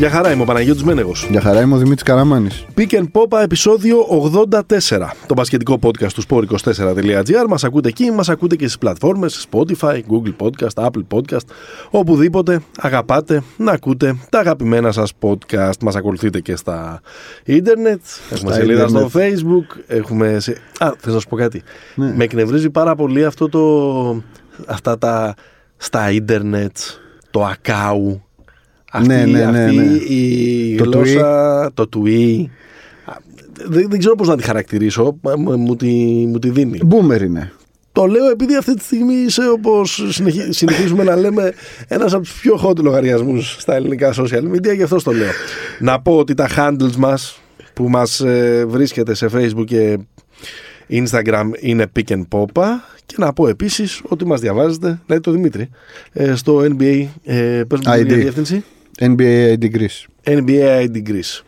Γεια χαρά, είμαι ο Παναγιώτης Μένεγος. Γεια χαρά, είμαι ο Δημήτρης Καραμάνης. Pick and Pop επεισόδιο 84. Το μπασκετικό podcast του sport24.gr. Μας ακούτε εκεί, μας ακούτε και στις πλατφόρμες Spotify, Google Podcast, Apple Podcast, οπουδήποτε αγαπάτε να ακούτε τα αγαπημένα σας podcast. Μας ακολουθείτε και στα ίντερνετ, έχουμε σελίδα στο facebook, έχουμε... Σε... Α, θες να σου πω κάτι. Ναι. Με εκνευρίζει πάρα πολύ αυτό το... αυτά τα... στα ίντερνετ, το ακάου, αυτή, Ναι, ναι, ναι, αυτή ναι. η Το γλώσσα, το τουί. Α, Δεν, δεν ξέρω πώς να τη χαρακτηρίσω, μα- μου, μου τη, μου τη δίνει. Boomer είναι. Το λέω επειδή αυτή τη στιγμή είσαι όπως συνεχι- συνηθίζουμε να λέμε ένας από τους πιο hot λογαριασμούς στα ελληνικά social media και αυτό το λέω. Να πω ότι τα handles μας που μας ε, βρίσκεται σε facebook και instagram είναι pick and popa και να πω επίσης ότι μας διαβάζετε, λέει το Δημήτρη, ε, στο NBA, ε, πες μου ID. τη διεύθυνση. NBA ID Greece. NBA ID Greece.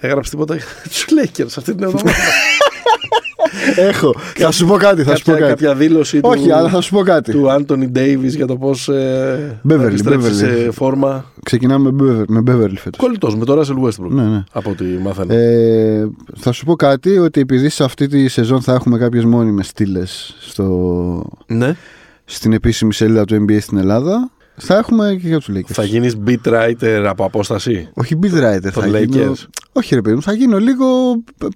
Έγραψε τίποτα για τους Lakers αυτή την εβδομάδα. Έχω. θα σου πω κάτι, θα σου πω κάποια, κάτι. κάποια δήλωση Όχι, του, αλλά θα σου πω κάτι. του Άντωνι Ντέιβις για το πώς ε, Beverly, θα επιστρέψει Beverly. σε φόρμα. Ξεκινάμε με Beverly, με Beverly φέτος. Κολλητός με τον Russell Westbrook. Ναι, ναι. Από ό,τι μάθανε. Ε, θα σου πω κάτι ότι επειδή σε αυτή τη σεζόν θα έχουμε κάποιες μόνιμες στήλες στο, ναι. στην επίσημη σελίδα του NBA στην Ελλάδα, θα έχουμε και για τους Lakers. Θα γίνεις beat writer από απόσταση; Όχι beat writer, θα Lakers. γίνω... Όχι ρε παιδί μου, θα γίνω λίγο,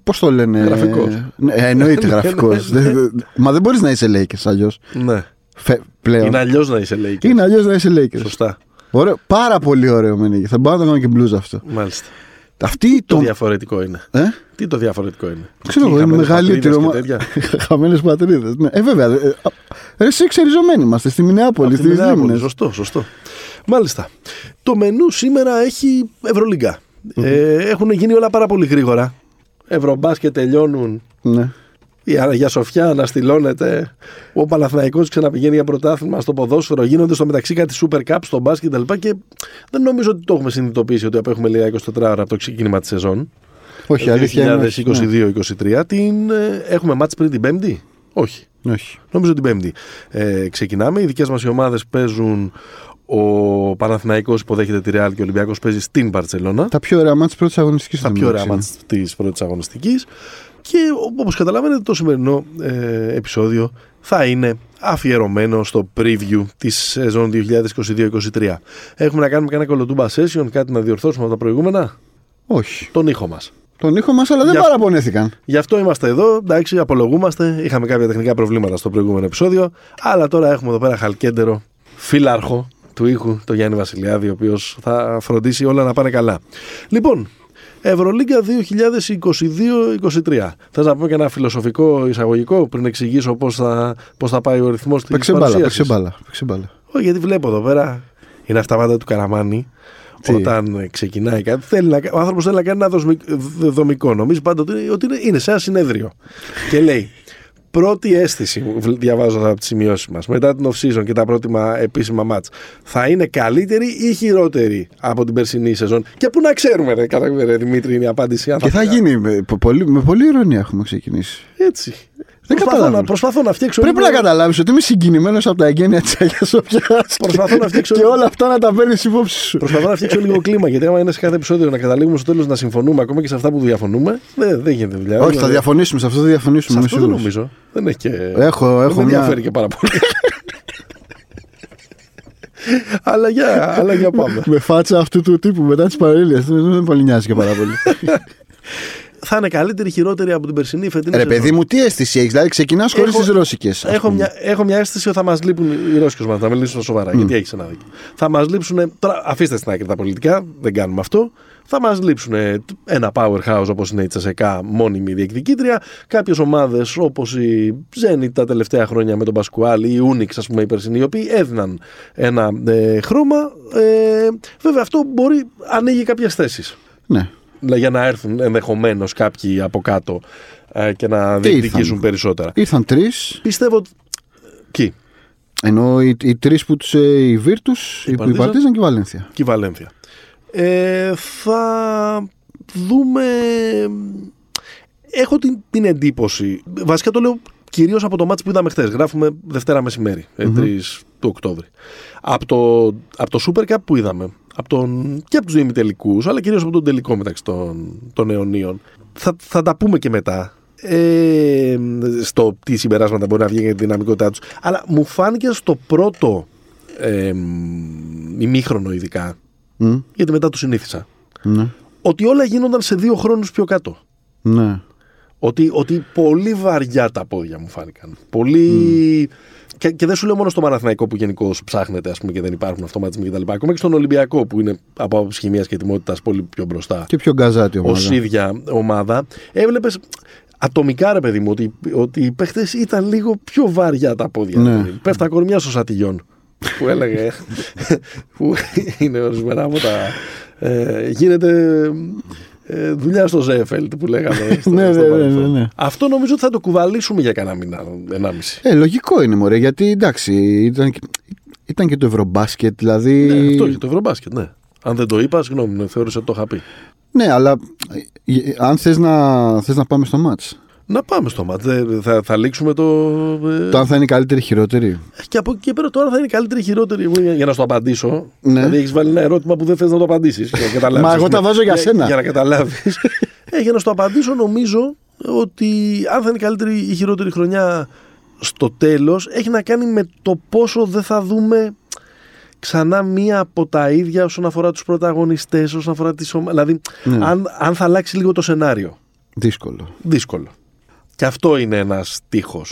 πώς το λένε... Γραφικός. Ναι, εννοείται γραφικός. Ναι, ναι. Δεν- Μα δεν μπορείς να είσαι Lakers αλλιώς. Ναι. Φε- Πλέον. Είναι αλλιώς να είσαι Lakers. Είναι αλλιώς να είσαι Lakers. Σωστά. Ωραίο, πάρα πολύ ωραίο με νίκη. Θα μπορώ να το κάνω και μπλούζ αυτό. Μάλιστα. Αυτή Το το. διαφορετικό είναι; Ε; Τι το διαφορετικό είναι; Ξέρω Τι, εγώ, είναι χαμένες μεγαλύτερο. πατρίδες και τέτοια; Χαμένες πατρίδες. Ναι. Ε, βέβαια. Ε, α, ε, εσύ εξεριζωμένοι είμαστε στη Μινεάπολη, Από τη στις Μινεάπολη. Λίμνες. Σωστό, σωστό. Μάλιστα. Το μενού σήμερα έχει Ευρωλίγκα. Ε, έχουν γίνει όλα πάρα πολύ γρήγορα. Ευρωμπάσκετ τελειώνουν. Ναι. Η Αγία Σοφιά αναστηλώνεται. Ο Παναθηναϊκός ξαναπηγαίνει για πρωτάθλημα στο ποδόσφαιρο. Γίνονται στο μεταξύ κάτι Super Cup στο μπάσκετ κτλ. Και δεν νομίζω ότι το έχουμε συνειδητοποιήσει ότι απέχουμε λίγα 24 ώρα από το ξεκίνημα της σεζόν. Όχι, αλήθεια. είναι όχι. 2022-2023. Την, ε, έχουμε μάτς πριν την Πέμπτη; Όχι. Ναι. Όχι. Νομίζω την Πέμπτη. Ε, ξεκινάμε. Οι δικές μας ομάδες παίζουν. Ο Παναθηναϊκός υποδέχεται τη Ρεάλ και ο Ολυμπιακός παίζει στην Παρσελώνα. Τα πιο ωραία μάτια τη πρώτης αγωνιστικής Τα πιο ωραία μάτς της πρώτης αγωνιστικής. Και όπως καταλαβαίνετε το σημερινό ε, επεισόδιο θα είναι αφιερωμένο στο preview της σεζόν 2022-2023. Έχουμε να κάνουμε κανένα κολοτούμπα session, κάτι να διορθώσουμε από τα προηγούμενα; Όχι. Τον ήχο μας. Τον ήχο μας, αλλά δεν Για- παραπονέθηκαν. Γι' αυτό είμαστε εδώ. Εντάξει, απολογούμαστε. Είχαμε κάποια τεχνικά προβλήματα στο προηγούμενο επεισόδιο. Αλλά τώρα έχουμε εδώ πέρα χαλκέντερο φύλαρχο του ήχου, τον Γιάννη Βασιλιάδη, ο οποίος θα φροντίσει όλα να πάνε καλά. Λοιπόν, Ευρωλίγκα 2022-2023. Θες να πω και ένα φιλοσοφικό εισαγωγικό πριν εξηγήσω πώς θα, πώς θα πάει ο ρυθμός της Παίξε μπάλα, παίξε μπάλα. Παίξε μπάλα. όχι, γιατί βλέπω εδώ πέρα είναι αυτά πάντα του Καραμάνη. Τι; Όταν ε, ξεκινάει κάτι, θέλει να, ο άνθρωπος θέλει να κάνει ένα δοσμι- δ- δομικό. Νομίζεις πάντα ότι είναι, ότι είναι, είναι σε ένα συνέδριο. και λέει, πρώτη αίσθηση, βλ- διαβάζω από τις σημειώσεις μας, μετά την off-season και τα πρώτημα επίσημα μάτς, θα είναι καλύτερη ή χειρότερη από την περσινή σεζόν; Και πού να ξέρουμε, ρε, κατά- ρε, Δημήτρη, είναι η απάντηση. αν Και θα θα- γίνει. Με πο- πολύ, με πολύ ηρωνία έχουμε ξεκινήσει. Έτσι. Δεν προσπαθώ, να, καταλαβαίνω. προσπαθώ να φτιάξω. Πρέπει λίγο- να καταλάβεις ότι είμαι συγκινημένος από τα εγγένεια της Αγίας Σοφιάς. Προσπαθώ να φτιάξω- Και όλα αυτά να τα παίρνεις υπόψη σου. Προσπαθώ να φτιάξω λίγο κλίμα γιατί άμα είναι σε κάθε επεισόδιο να καταλήγουμε στο τέλος να συμφωνούμε ακόμα και σε αυτά που διαφωνούμε, δεν, δεν γίνεται δουλειά. Όχι, θα Δηλαδή, διαφωνήσουμε, σε αυτό θα διαφωνήσουμε. Σε είμαι αυτό δεν σίγουρος. νομίζω. Δεν έχει και. Έχω- δεν έχω με μια- ενδιαφέρει και πάρα πολύ. αλλά, για, αλλά για πάμε. Με φάτσα αυτού του τύπου μετά τις παρέλειες. Δεν δεν πολύ νοιάζει και πάρα πολύ. θα είναι καλύτερη, χειρότερη από την περσινή φετινή. Ρε σεζόν. παιδί μου, τι αίσθηση έχεις, δηλαδή ξεκινάς χωρίς Έχω- τις ρώσικες. Έχω μια, έχω μια αίσθηση ότι θα μας λείπουν οι Ρώσικες ομάδε. Θα μιλήσω σοβαρά. Γιατί έχεις ένα δίκιο. Θα μας λείψουν. Τώρα, αφήστε στην άκρη τα πολιτικά, δεν κάνουμε αυτό. Θα μας λείψουν ένα powerhouse όπως είναι η Τσεσεκά, μόνιμη διεκδικήτρια. Κάποιες ομάδες όπως η Zenit τα τελευταία χρόνια με τον Πασκουάλ ή η Unix, ας πούμε, οι περσινοί, οι οποίοι έδιναν ένα ε, χρώμα. Ε, βέβαια, αυτό μπορεί ανοίγει κάποιες θέσεις. Ναι. Για να έρθουν ενδεχομένως κάποιοι από κάτω ε, και να Και διεκδικήσουν ήρθαν; περισσότερα. Ήρθαν τρεις. Πιστεύω ότι. Κι, Ενώ οι, οι τρεις που τους. Ε, η Βίρτους, η, η Παρτίζαν. Παρτίζαν και η Βαλένθια. και η Βαλένθια. Ε, θα δούμε. Έχω την, την εντύπωση. Βασικά το λέω κυρίως από το μάτς που είδαμε χθες. Γράφουμε Δευτέρα μεσημέρι, ε, 3 του Οκτώβρη. Από το, από το Super Cup που είδαμε, από τον, και από τους ημιτελικούς, αλλά κυρίως από τον τελικό μεταξύ των, των αιωνίων. Θα, θα τα πούμε και μετά. Ε, στο τι συμπεράσματα μπορεί να βγει για τη δυναμικότητά τους. Αλλά μου φάνηκε στο πρώτο ε, ημίχρονο, ειδικά, Μμ, γιατί μετά το συνήθισα, ναι. ότι όλα γίνονταν σε δύο χρόνους πιο κάτω. ναι. Ότι, ότι πολύ βαριά τα πόδια μου φάνηκαν. Πολύ. Και, και δεν σου λέω μόνο στο Παναθηναϊκό που γενικώς ψάχνεται ας πούμε, και δεν υπάρχουν αυτοματισμοί κτλ. Ακόμα και στον Ολυμπιακό που είναι από άποψη χημίας και ετοιμότητας πολύ πιο μπροστά. Και πιο γκαζάτι Ω ομάδα. ίδια ομάδα. Έβλεπες ατομικά ρε παιδί μου ότι, ότι οι παίχτες ήταν λίγο πιο βαριά τα πόδια. Ναι. Δηλαδή, Πέφτα κορμιά στο Σατιγιόν. που έλεγε. που είναι ορισμένα από τα. Ε, γίνεται ε, δουλειά στο Ζέφελτ που λέγαμε. στο- Ναι, στο ναι, ναι, παρελθόν. ναι, ναι. Αυτό νομίζω ότι θα το κουβαλήσουμε για κανένα μήνα, ενάμιση. Ε, λογικό είναι μωρέ, γιατί εντάξει, ήταν, και- ήταν και το Ευρωμπάσκετ, δηλαδή. Ναι, αυτό για το Ευρωμπάσκετ, ναι. Αν δεν το είπα, συγγνώμη, ναι, θεώρησα ότι το είχα πει. Ναι, αλλά ε, ε, αν θες να, θες να πάμε στο μάτς. Να πάμε στο μάτς. Δεν- Θα, θα λήξουμε το. ε, Το αν θα είναι η καλύτερη ή χειρότερη. Και από εκεί και πέρα τώρα θα είναι η καλύτερη χειρότερη. Εγώ για, για να σου το απαντήσω. Ναι. Δηλαδή έχεις βάλει ένα ερώτημα που δεν θες να το απαντήσεις. Μα εγώ τα βάζω για σένα. Για να καταλάβεις. ε, για να σου το απαντήσω, νομίζω ότι αν θα είναι η καλύτερη ή χειρότερη χρονιά στο τέλος, έχει να κάνει με το πόσο δεν θα δούμε ξανά μία από τα ίδια όσον αφορά τους πρωταγωνιστές, όσον αφορά τις ομάδε. Δηλαδή, Ναι. αν, αν θα αλλάξει λίγο το σενάριο. Δύσκολο. Δύσκολο. Και αυτό είναι ένας τείχο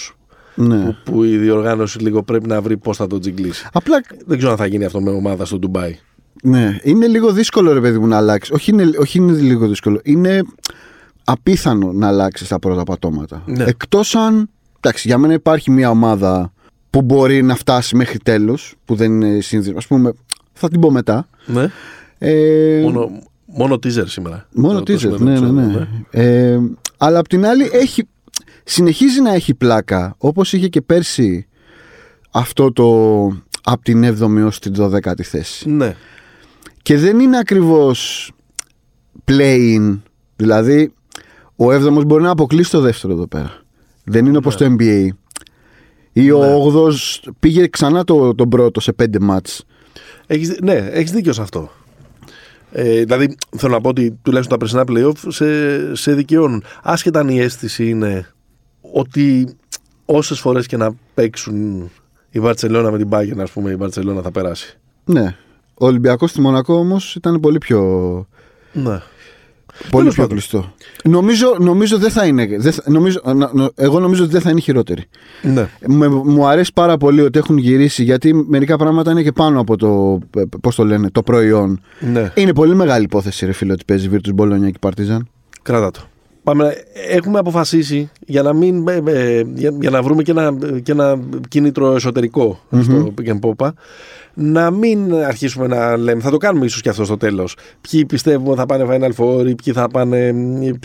Ναι. που, που η διοργάνωση λίγο πρέπει να βρει πώς θα το τζιγκλίσει. Απλά Δεν ξέρω αν θα γίνει αυτό με ομάδα στο Ντουμπάι. Ναι, είναι λίγο δύσκολο ρε παιδί μου να αλλάξει. Όχι είναι, όχι είναι λίγο δύσκολο. Είναι απίθανο να αλλάξεις τα πρώτα πατώματα. Ναι. Εκτός αν. Εντάξει, για μένα υπάρχει μια ομάδα που μπορεί να φτάσει μέχρι τέλος, που δεν είναι σύνδεσμο. Α πούμε, θα την πω μετά. Ναι. Ε, Μόνο, μόνο teaser σήμερα. μόνο Το- το teaser, σημερινό ναι, ναι, επεισόδιο, ναι. Ε, αλλά απ' την άλλη έχει, συνεχίζει να έχει πλάκα όπως είχε και πέρσι αυτό το από την 7η ως την 12η θέση. Ναι. Και δεν είναι ακριβώς play-in. Δηλαδή, ο 7ο μπορεί να αποκλείσει το δεύτερο εδώ πέρα. Δεν είναι όπως το NBA. Ή ο 8ο πήγε ξανά το, τον πρώτο σε πέντε μάτς. Έχεις, δι- ναι, έχεις δίκιο σε αυτό. Ε, δηλαδή, θέλω να πω ότι τουλάχιστον τα περσινά playoff σε, σε δικαιώνουν. Άσχετα αν η αίσθηση είναι ότι όσες φορές και να παίξουν η Βαρτσελώνα με την Bayern, ας πούμε, η Βαρτσελώνα θα περάσει. Ναι. Ο Ολυμπιακός στη Μονακό όμως ήταν πολύ πιο, Ναι. πολύ Τέλος πιο πάντων. κλειστό. Νομίζω, νομίζω δεν θα είναι. Δεν θα- νομίζω, νο- νο- εγώ νομίζω ότι δεν θα είναι χειρότερη. ναι. Με- μου αρέσει πάρα πολύ ότι έχουν γυρίσει γιατί μερικά πράγματα είναι και πάνω από το, ε, πώς το λένε, το προϊόν. ναι. Είναι πολύ μεγάλη υπόθεση, ρε φίλε, ότι παίζει Virtus Bologna και Partizan. Κράτα το. Πάμε, έχουμε αποφασίσει για να, μην, ε, ε, για, για να βρούμε και ένα, και ένα κίνητρο εσωτερικό στο Pick and Popa να μην αρχίσουμε να λέμε, θα το κάνουμε ίσως και αυτό στο τέλος ποιοι πιστεύουμε θα πάνε Final Four ή ποιοι θα, πάνε,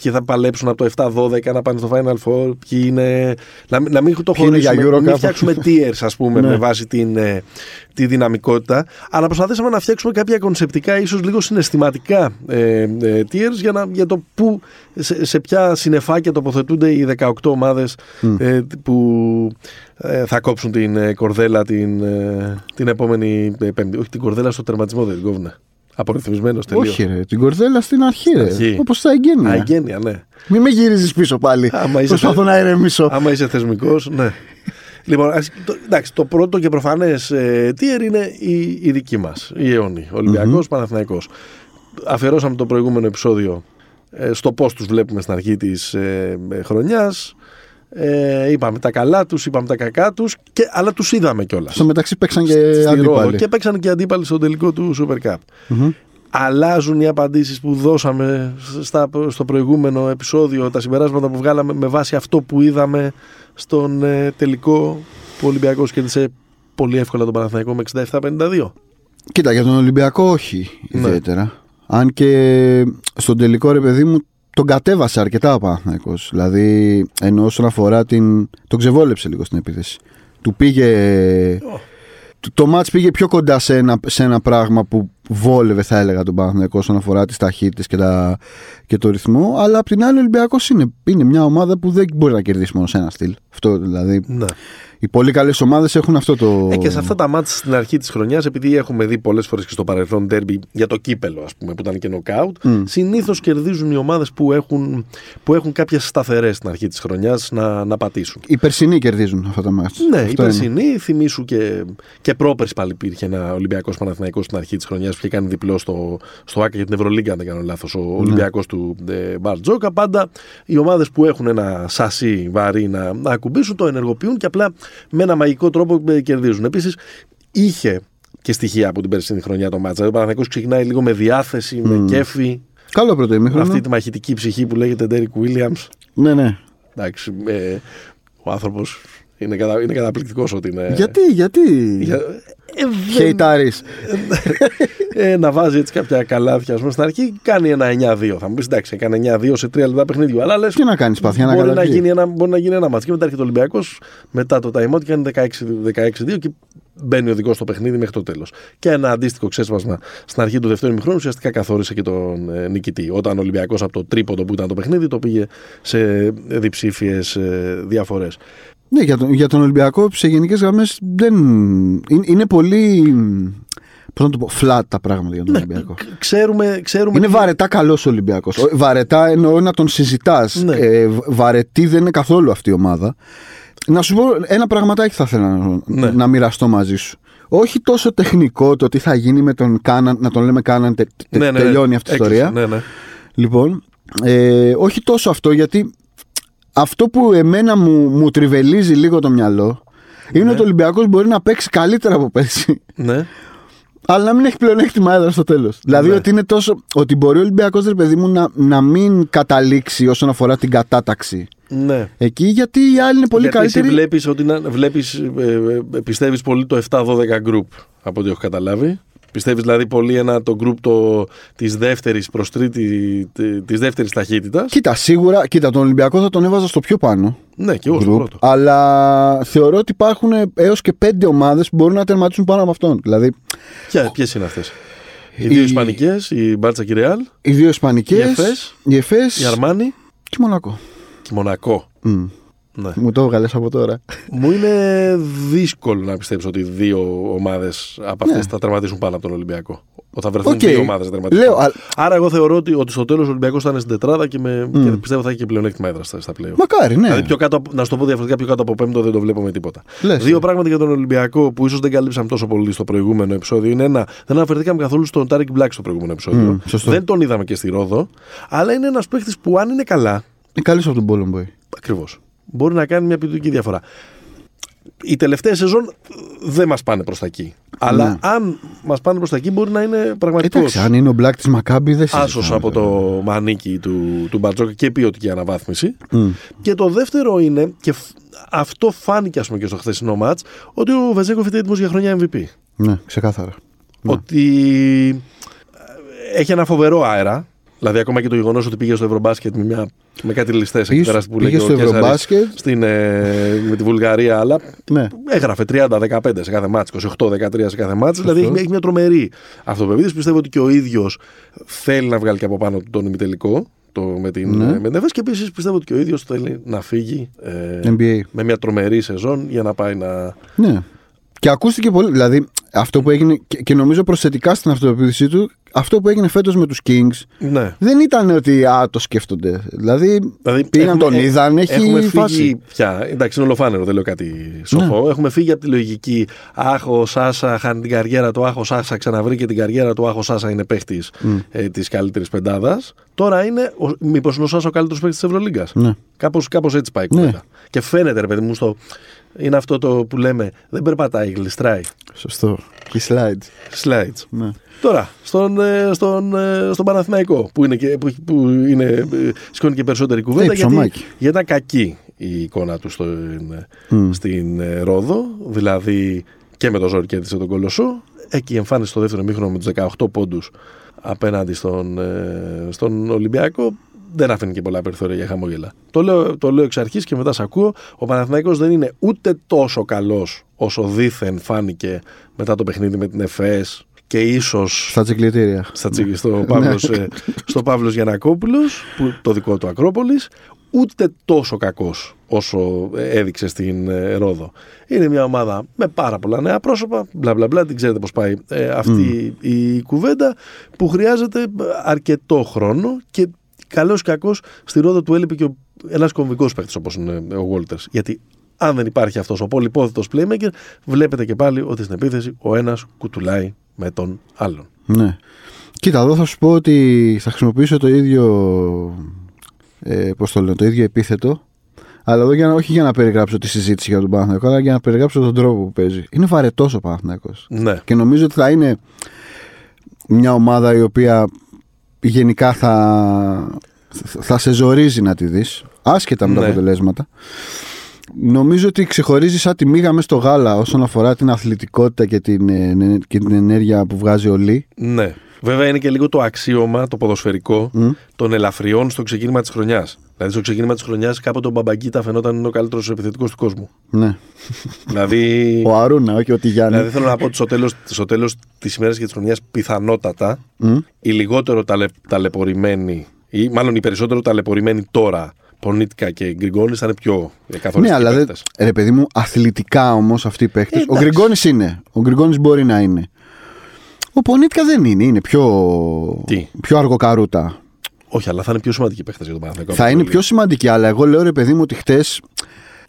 ποιοι θα παλέψουν από το 7-12 να πάνε στο Final Four ποιοι είναι, να, μην- να μην το Ποιοι είναι για χωρίσουμε, να μην Eurocup. φτιάξουμε tiers ας πούμε Ναι. με βάση την, ε, τη δυναμικότητα αλλά προσπαθήσαμε να φτιάξουμε κάποια κονσεπτικά ίσως λίγο συναισθηματικά ε, ε, tiers για, να, για το που, σε, σε ποια συνεφάκια τοποθετούνται οι 18 ομάδες ε, που ε, θα κόψουν την ε, κορδέλα την, ε, την επόμενη ε, πέμπτη. Όχι την κορδέλα στο τερματισμό δεν την κόβουνε. Απορριθμισμένος τελείως. Όχι, ρε. Την κορδέλα στην αρχή, ρε. Αρχή. Όπως τα εγγένεια. Α, εγγένεια, ναι. Μην με γυρίζεις πίσω πάλι. Άμα είσαι Προσπαθώ θε- να ηρεμήσω. Άμα είσαι θεσμικός, ναι. Λοιπόν, ας- το, εντάξει, το πρώτο και προφανές ε, tier είναι η, η δική μας, η αιώνη. Ολυμπιακός, Παναθηναϊκός. Αφιερώσαμε το προηγούμενο επεισόδιο ε, στο πώς τους βλέπουμε στην αρχή της ε, ε, χρονιάς. Ε, είπαμε τα καλά τους, είπαμε τα κακά τους, αλλά τους είδαμε κιόλας. Στο μεταξύ παίξαν και αντίπαλοι. Και παίξαν και αντίπαλοι στο τελικό του Super Cup. Μμμ. Αλλάζουν οι απαντήσεις που δώσαμε στα, στο προηγούμενο επεισόδιο, τα συμπεράσματα που βγάλαμε με βάση αυτό που είδαμε στον ε, τελικό που ο Ολυμπιακός κέρδισε πολύ εύκολα τον Παναθηναϊκό με 67-52. Κοίτα, για τον Ολυμπιακό όχι Ναι. ιδιαίτερα. Αν και στον τελικό ρε παιδί μου τον κατέβασε αρκετά ο Παναθηναϊκός. Δηλαδή ενώ όσον αφορά την... τον ξεβόλεψε λίγο στην επίθεση. Του πήγε... Το- Το μάτς πήγε πιο κοντά σε ένα, σε ένα πράγμα που βόλευε θα έλεγα τον Παναθηναϊκό όσον αφορά τις ταχύτητες και, τα, και το ρυθμό αλλά απ' την άλλη ο Ολυμπιακός είναι, είναι μια ομάδα που δεν μπορεί να κερδίσει μόνο σε ένα στυλ αυτό δηλαδή Ναι. Οι πολύ καλές ομάδες έχουν αυτό το. Ε, και σε αυτά τα μάτια στην αρχή της χρονιάς, επειδή έχουμε δει πολλές φορές και στο παρελθόν τέρμπι για το κύπελο, ας πούμε, που ήταν και νοκάουτ, mm. συνήθως κερδίζουν οι ομάδες που έχουν, που έχουν κάποιες σταθερές στην αρχή της χρονιάς να, να πατήσουν. Οι περσινοί κερδίζουν αυτά τα μάτια. Ναι, αυτό οι περσινοί, είναι. θυμίσου και, και πρόπερση πάλι υπήρχε ένα Ολυμπιακός Παναθηναϊκός στην αρχή της χρονιάς που είχε κάνει διπλό στο, στο ΑΚΑ για την Ευρωλίγκα, αν δεν κάνω λάθος, ο ναι. Ολυμπιακός του ε, Μπαρτζόκα. Πάντα οι ομάδες που έχουν ένα σασί βαρύ να, να ακουμπήσουν το ενεργοποιούν και απλά με ένα μαγικό τρόπο ε, κερδίζουν. Επίσης, είχε και στοιχεία από την περσινή χρονιά το μάτσα. Ο Παναθηναϊκός ξεκινάει λίγο με διάθεση, mm. με κέφι. Καλό πρώτο ημίχρονο. Αυτή τη μαχητική ψυχή που λέγεται Derek Williams. Ναι, ναι. Εντάξει, ε, ο άνθρωπος είναι, κατα... είναι καταπληκτικός ότι είναι. Γιατί, γιατί; Για... Ε, Χεϊτάρης. ε, να βάζει έτσι κάποια καλάθια πούμε, στην αρχή, κάνει ένα 9-2. Θα μου πεις εντάξει, έκανε 9-2 σε 3 λεπτά παιχνίδιου. Αλλά λες. Τι να κάνεις, παθιά να μπορεί, να γίνει ένα, μπορεί να γίνει ένα μάτσο. Και μετά έρχεται ο Ολυμπιακός μετά το time out και κάνει 16-2 και μπαίνει ο δικός στο παιχνίδι μέχρι το τέλος. Και ένα αντίστοιχο ξέσπασμα στην αρχή του δεύτερου ημιχρόνου ουσιαστικά καθόρισε και τον ε, νικητή. Όταν ο Ολυμπιακός από το τρίποντο που ήταν το παιχνίδι το πήγε σε διψήφιες ε, διαφορές. Ναι, για τον, για τον Ολυμπιακό σε γενικές γραμμές δεν. Είναι, είναι πολύ. Πώς να το πω, flat τα πράγματα για τον ναι, Ολυμπιακό. Ξέρουμε, ξέρουμε είναι βαρετά καλός ο Ολυμπιακός. Βαρετά εννοώ να τον συζητάς. Ναι. Ε, βαρετή δεν είναι καθόλου αυτή η ομάδα. Να σου πω ένα πραγματάκι θα ήθελα να, ναι. να μοιραστώ μαζί σου. Όχι τόσο τεχνικό το τι θα γίνει με τον Κάναν, να τον λέμε Κάναν, τε, τε, ναι, ναι, τελειώνει αυτή η ιστορία. Ναι, ναι. Λοιπόν, ε, όχι τόσο αυτό γιατί αυτό που εμένα μου, μου τριβελίζει λίγο το μυαλό είναι ναι. ότι ο Ολυμπιακός μπορεί να παίξει καλύτερα από πέρσι. Ναι. Αλλά να μην έχει πλεονέκτημα έδρα στο τέλος. Δηλαδή ναι. ότι είναι τόσο. Ότι μπορεί ο Ολυμπιακός, ρε παιδί μου, να, να μην καταλήξει όσον αφορά την κατάταξη. Ναι. Εκεί γιατί οι άλλοι είναι πολύ γιατί καλύτεροι. Γιατί βλέπεις ότι βλέπεις, ε, ε, πιστεύεις πολύ το 7-12 group από ό,τι έχω καταλάβει. Πιστεύεις δηλαδή πολύ ένα το group το, της δεύτερης προς τρίτη, της δεύτερης ταχύτητας; Κοίτα, σίγουρα, κοίτα, τον Ολυμπιακό θα τον έβαζα στο πιο πάνω. Ναι, και εγώ στο πρώτο. Αλλά θεωρώ ότι υπάρχουν έως και πέντε ομάδες που μπορούν να τερματίσουν πάνω από αυτόν. Δηλαδή... Ποιες είναι αυτές; Οι δύο Ισπανικές, η Μπάρτσα και η Ρεάλ. Οι δύο Ισπανικές. Η Εφές. Η Αρμάνι. Και η Μονακό. Και η Μονακό. Mm. Ναι. Μου το έβγαλες από τώρα. Μου είναι δύσκολο να πιστέψω ότι δύο ομάδες από αυτές ναι. θα τερματίσουν πάνω από τον Ολυμπιακό. Ότι θα βρεθούν okay. δύο ομάδες να τερματίσουν. Λέω, Άρα, εγώ θεωρώ ότι, ότι στο τέλος ο Ολυμπιακός θα είναι στην τετράδα και, με, mm. και πιστεύω θα έχει και πλεονέκτημα έδρα στα, στα play-off. Μακάρι, ναι. Δηλαδή, πιο κάτω, να σου το πω διαφορετικά, πιο κάτω από πέμπτο δεν το βλέπω με τίποτα. Λες, δύο πράγματα για τον Ολυμπιακό που ίσως δεν καλύψαμε τόσο πολύ στο προηγούμενο επεισόδιο είναι ένα. Δεν αναφερθήκαμε καθόλου στον Τάρικ Μπλακ στο προηγούμενο επεισόδιο. Mm, δεν τον είδαμε και στη Ρόδο. Αλλά είναι ένας παίχτη που αν είναι καλά. Είναι καλή από τον Μπόλομποϊ. Ακριβώς μπορεί να κάνει μια ποιοτική διαφορά. Οι τελευταίες σεζόν δεν μας πάνε προς τα εκεί. Αλλά ναι. αν μας πάνε προς τα εκεί, μπορεί να είναι πραγματικός. Εντάξει, αν είναι ο Μπλακ της Μακάμπη, δεν Άσος από το μανίκι του, του Μπατζόκα και ποιοτική αναβάθμιση. Και το δεύτερο είναι, και αυτό φάνηκε ας πούμε, και στο χθεσινό μάτς, ότι ο Βεζέκοφ είναι έτοιμος για χρονιά MVP. Ναι, ξεκάθαρα. Ναι. Ότι έχει ένα φοβερό αέρα. Δηλαδή, ακόμα και το γεγονός ότι πήγε στο Ευρωμπάσκετ με, μια, με κάτι ληστές εκεί πέρα που πήγε στο Ευρωμπάσκετ στην, ε, με τη Βουλγαρία, αλλά ναι. έγραφε 30-15 σε κάθε μάτσο, 28-13 σε κάθε μάτσο. Δηλαδή, έχει, έχει μια τρομερή αυτοπεποίθηση. Πιστεύω ότι και ο ίδιος θέλει να βγάλει και από πάνω τον ημιτελικό. Το, με την ναι. με την και επίσης πιστεύω ότι και ο ίδιος θέλει να φύγει ε, με μια τρομερή σεζόν για να πάει να. Ναι. Και ακούστηκε πολύ. Δηλαδή, αυτό που έγινε και, και νομίζω προσθετικά στην αυτοπεποίθησή του αυτό που έγινε φέτος με τους Kings ναι. δεν ήταν ότι α, το σκέφτονται. Δηλαδή, δηλαδή πήγαν έχουμε, τον είδαν, έχει έχουμε φάση. Φύγει πια. Εντάξει, είναι ολοφάνερο, δεν λέω κάτι σοφό. Ναι. Έχουμε φύγει από τη λογική Αχ, ο Σάσα χάνει την καριέρα του. Αχ, ο Σάσα ξαναβρήκε την καριέρα του. Αχ, ο Σάσα είναι παίχτης mm. ε, της καλύτερης πεντάδας. Τώρα είναι, μήπως είναι ο Σάσα ο καλύτερος παίχτης της Ευρωλίγκας. Ναι. Κάπως έτσι πάει η ναι. Και φαίνεται, ρε παιδί μου, στο, είναι αυτό το που λέμε δεν περπατάει, γλιστράει. Σωστό. Και slides. Slides. Ναι. Τώρα, στον, ε, στον, ε, στον Παναθηναϊκό, που, είναι και, που, που είναι, ε, σηκώνει και περισσότερη κουβέντα, γιατί, γιατί ήταν κακή η εικόνα του στο, mm. στην Ρόδο, δηλαδή και με το ζόρι κέρδισε τον Κολοσσό. Εκεί εμφάνισε στο δεύτερο μήχρονο με τους 18 πόντους απέναντι στον, στον Ολυμπιακό δεν άφηνε και πολλά περιθώρια για χαμόγελα. Το λέω, το λέω εξ αρχής και μετά σε ακούω. Ο Παναθηναϊκός δεν είναι ούτε τόσο καλός όσο δήθεν φάνηκε μετά το παιχνίδι με την ΕΦΕΣ και ίσως. Στα τσικλητήρια. Στα στο, Παύλος, ναι. ε, στο Παύλος Γιανακόπουλος, που, το δικό του Ακρόπολης, ούτε τόσο κακός όσο έδειξε στην ε, Ρόδο. Είναι μια ομάδα με πάρα πολλά νέα πρόσωπα, μπλα μπλα μπλα, την ξέρετε πώς πάει ε, αυτή η κουβέντα, που χρειάζεται αρκετό χρόνο και καλός ή κακός στη Ρόδο του έλειπε και ένας κομβικός παίκτης όπως είναι ο Βόλτερ. Γιατί αν δεν υπάρχει αυτός ο πολυπόθητο playmaker, βλέπετε και πάλι ότι στην επίθεση ο ένας κουτουλάει με τον άλλον. Ναι. Κοίτα, εδώ θα σου πω ότι θα χρησιμοποιήσω το ίδιο. Ε, πώς το λένε, το ίδιο επίθετο. Αλλά εδώ για να, όχι για να περιγράψω τη συζήτηση για τον Παναθηναϊκό, αλλά για να περιγράψω τον τρόπο που παίζει. Είναι βαρετός ο Παναθηναϊκός. Ναι. Και νομίζω ότι θα είναι μια ομάδα η οποία γενικά θα, θα σε ζορίζει να τη δεις άσχετα με τα Ναι. αποτελέσματα νομίζω ότι ξεχωρίζει σαν τη μίγα μέσα στο γάλα όσον αφορά την αθλητικότητα και την, ε, ναι, και την ενέργεια που βγάζει ο Λί Ναι. Βέβαια είναι και λίγο το αξίωμα, το ποδοσφαιρικό Μμ. των ελαφριών στο ξεκίνημα της χρονιάς. Δηλαδή στο ξεκίνημα της χρονιάς κάποτε ο Μπαμπαγκίτα φαινόταν είναι ο καλύτερος επιθετικός του κόσμου. ναι. δηλαδή. ο Αρούνα όχι ο Τιγιάννη Δηλαδή θέλω να πω ότι στο τέλος, στο τέλος της ημέρας και της χρονιάς πιθανότατα Μμ. οι λιγότερο ταλαι, ταλαιπωρημένοι ή μάλλον οι περισσότερο ταλαιπωρημένοι τώρα Πονίτικα και Γκριγκόνη θα είναι πιο ε, καθοριστικοί ναι αλλά δεν, παίκτες. ρε παιδί μου αθλητικά όμως αυτοί οι παίχτες Ε, ο εντάξει. Γκριγκόνης είναι ο Γκριγκόνης μπορεί να είναι ο Πονίτικα δεν είναι είναι πιο, Τι; πιο αργοκαρούτα Όχι, αλλά θα είναι πιο σημαντικοί παίχτες για τον Παναθηναϊκό. Θα από είναι το πιο σημαντική, αλλά εγώ λέω ρε παιδί μου ότι χτες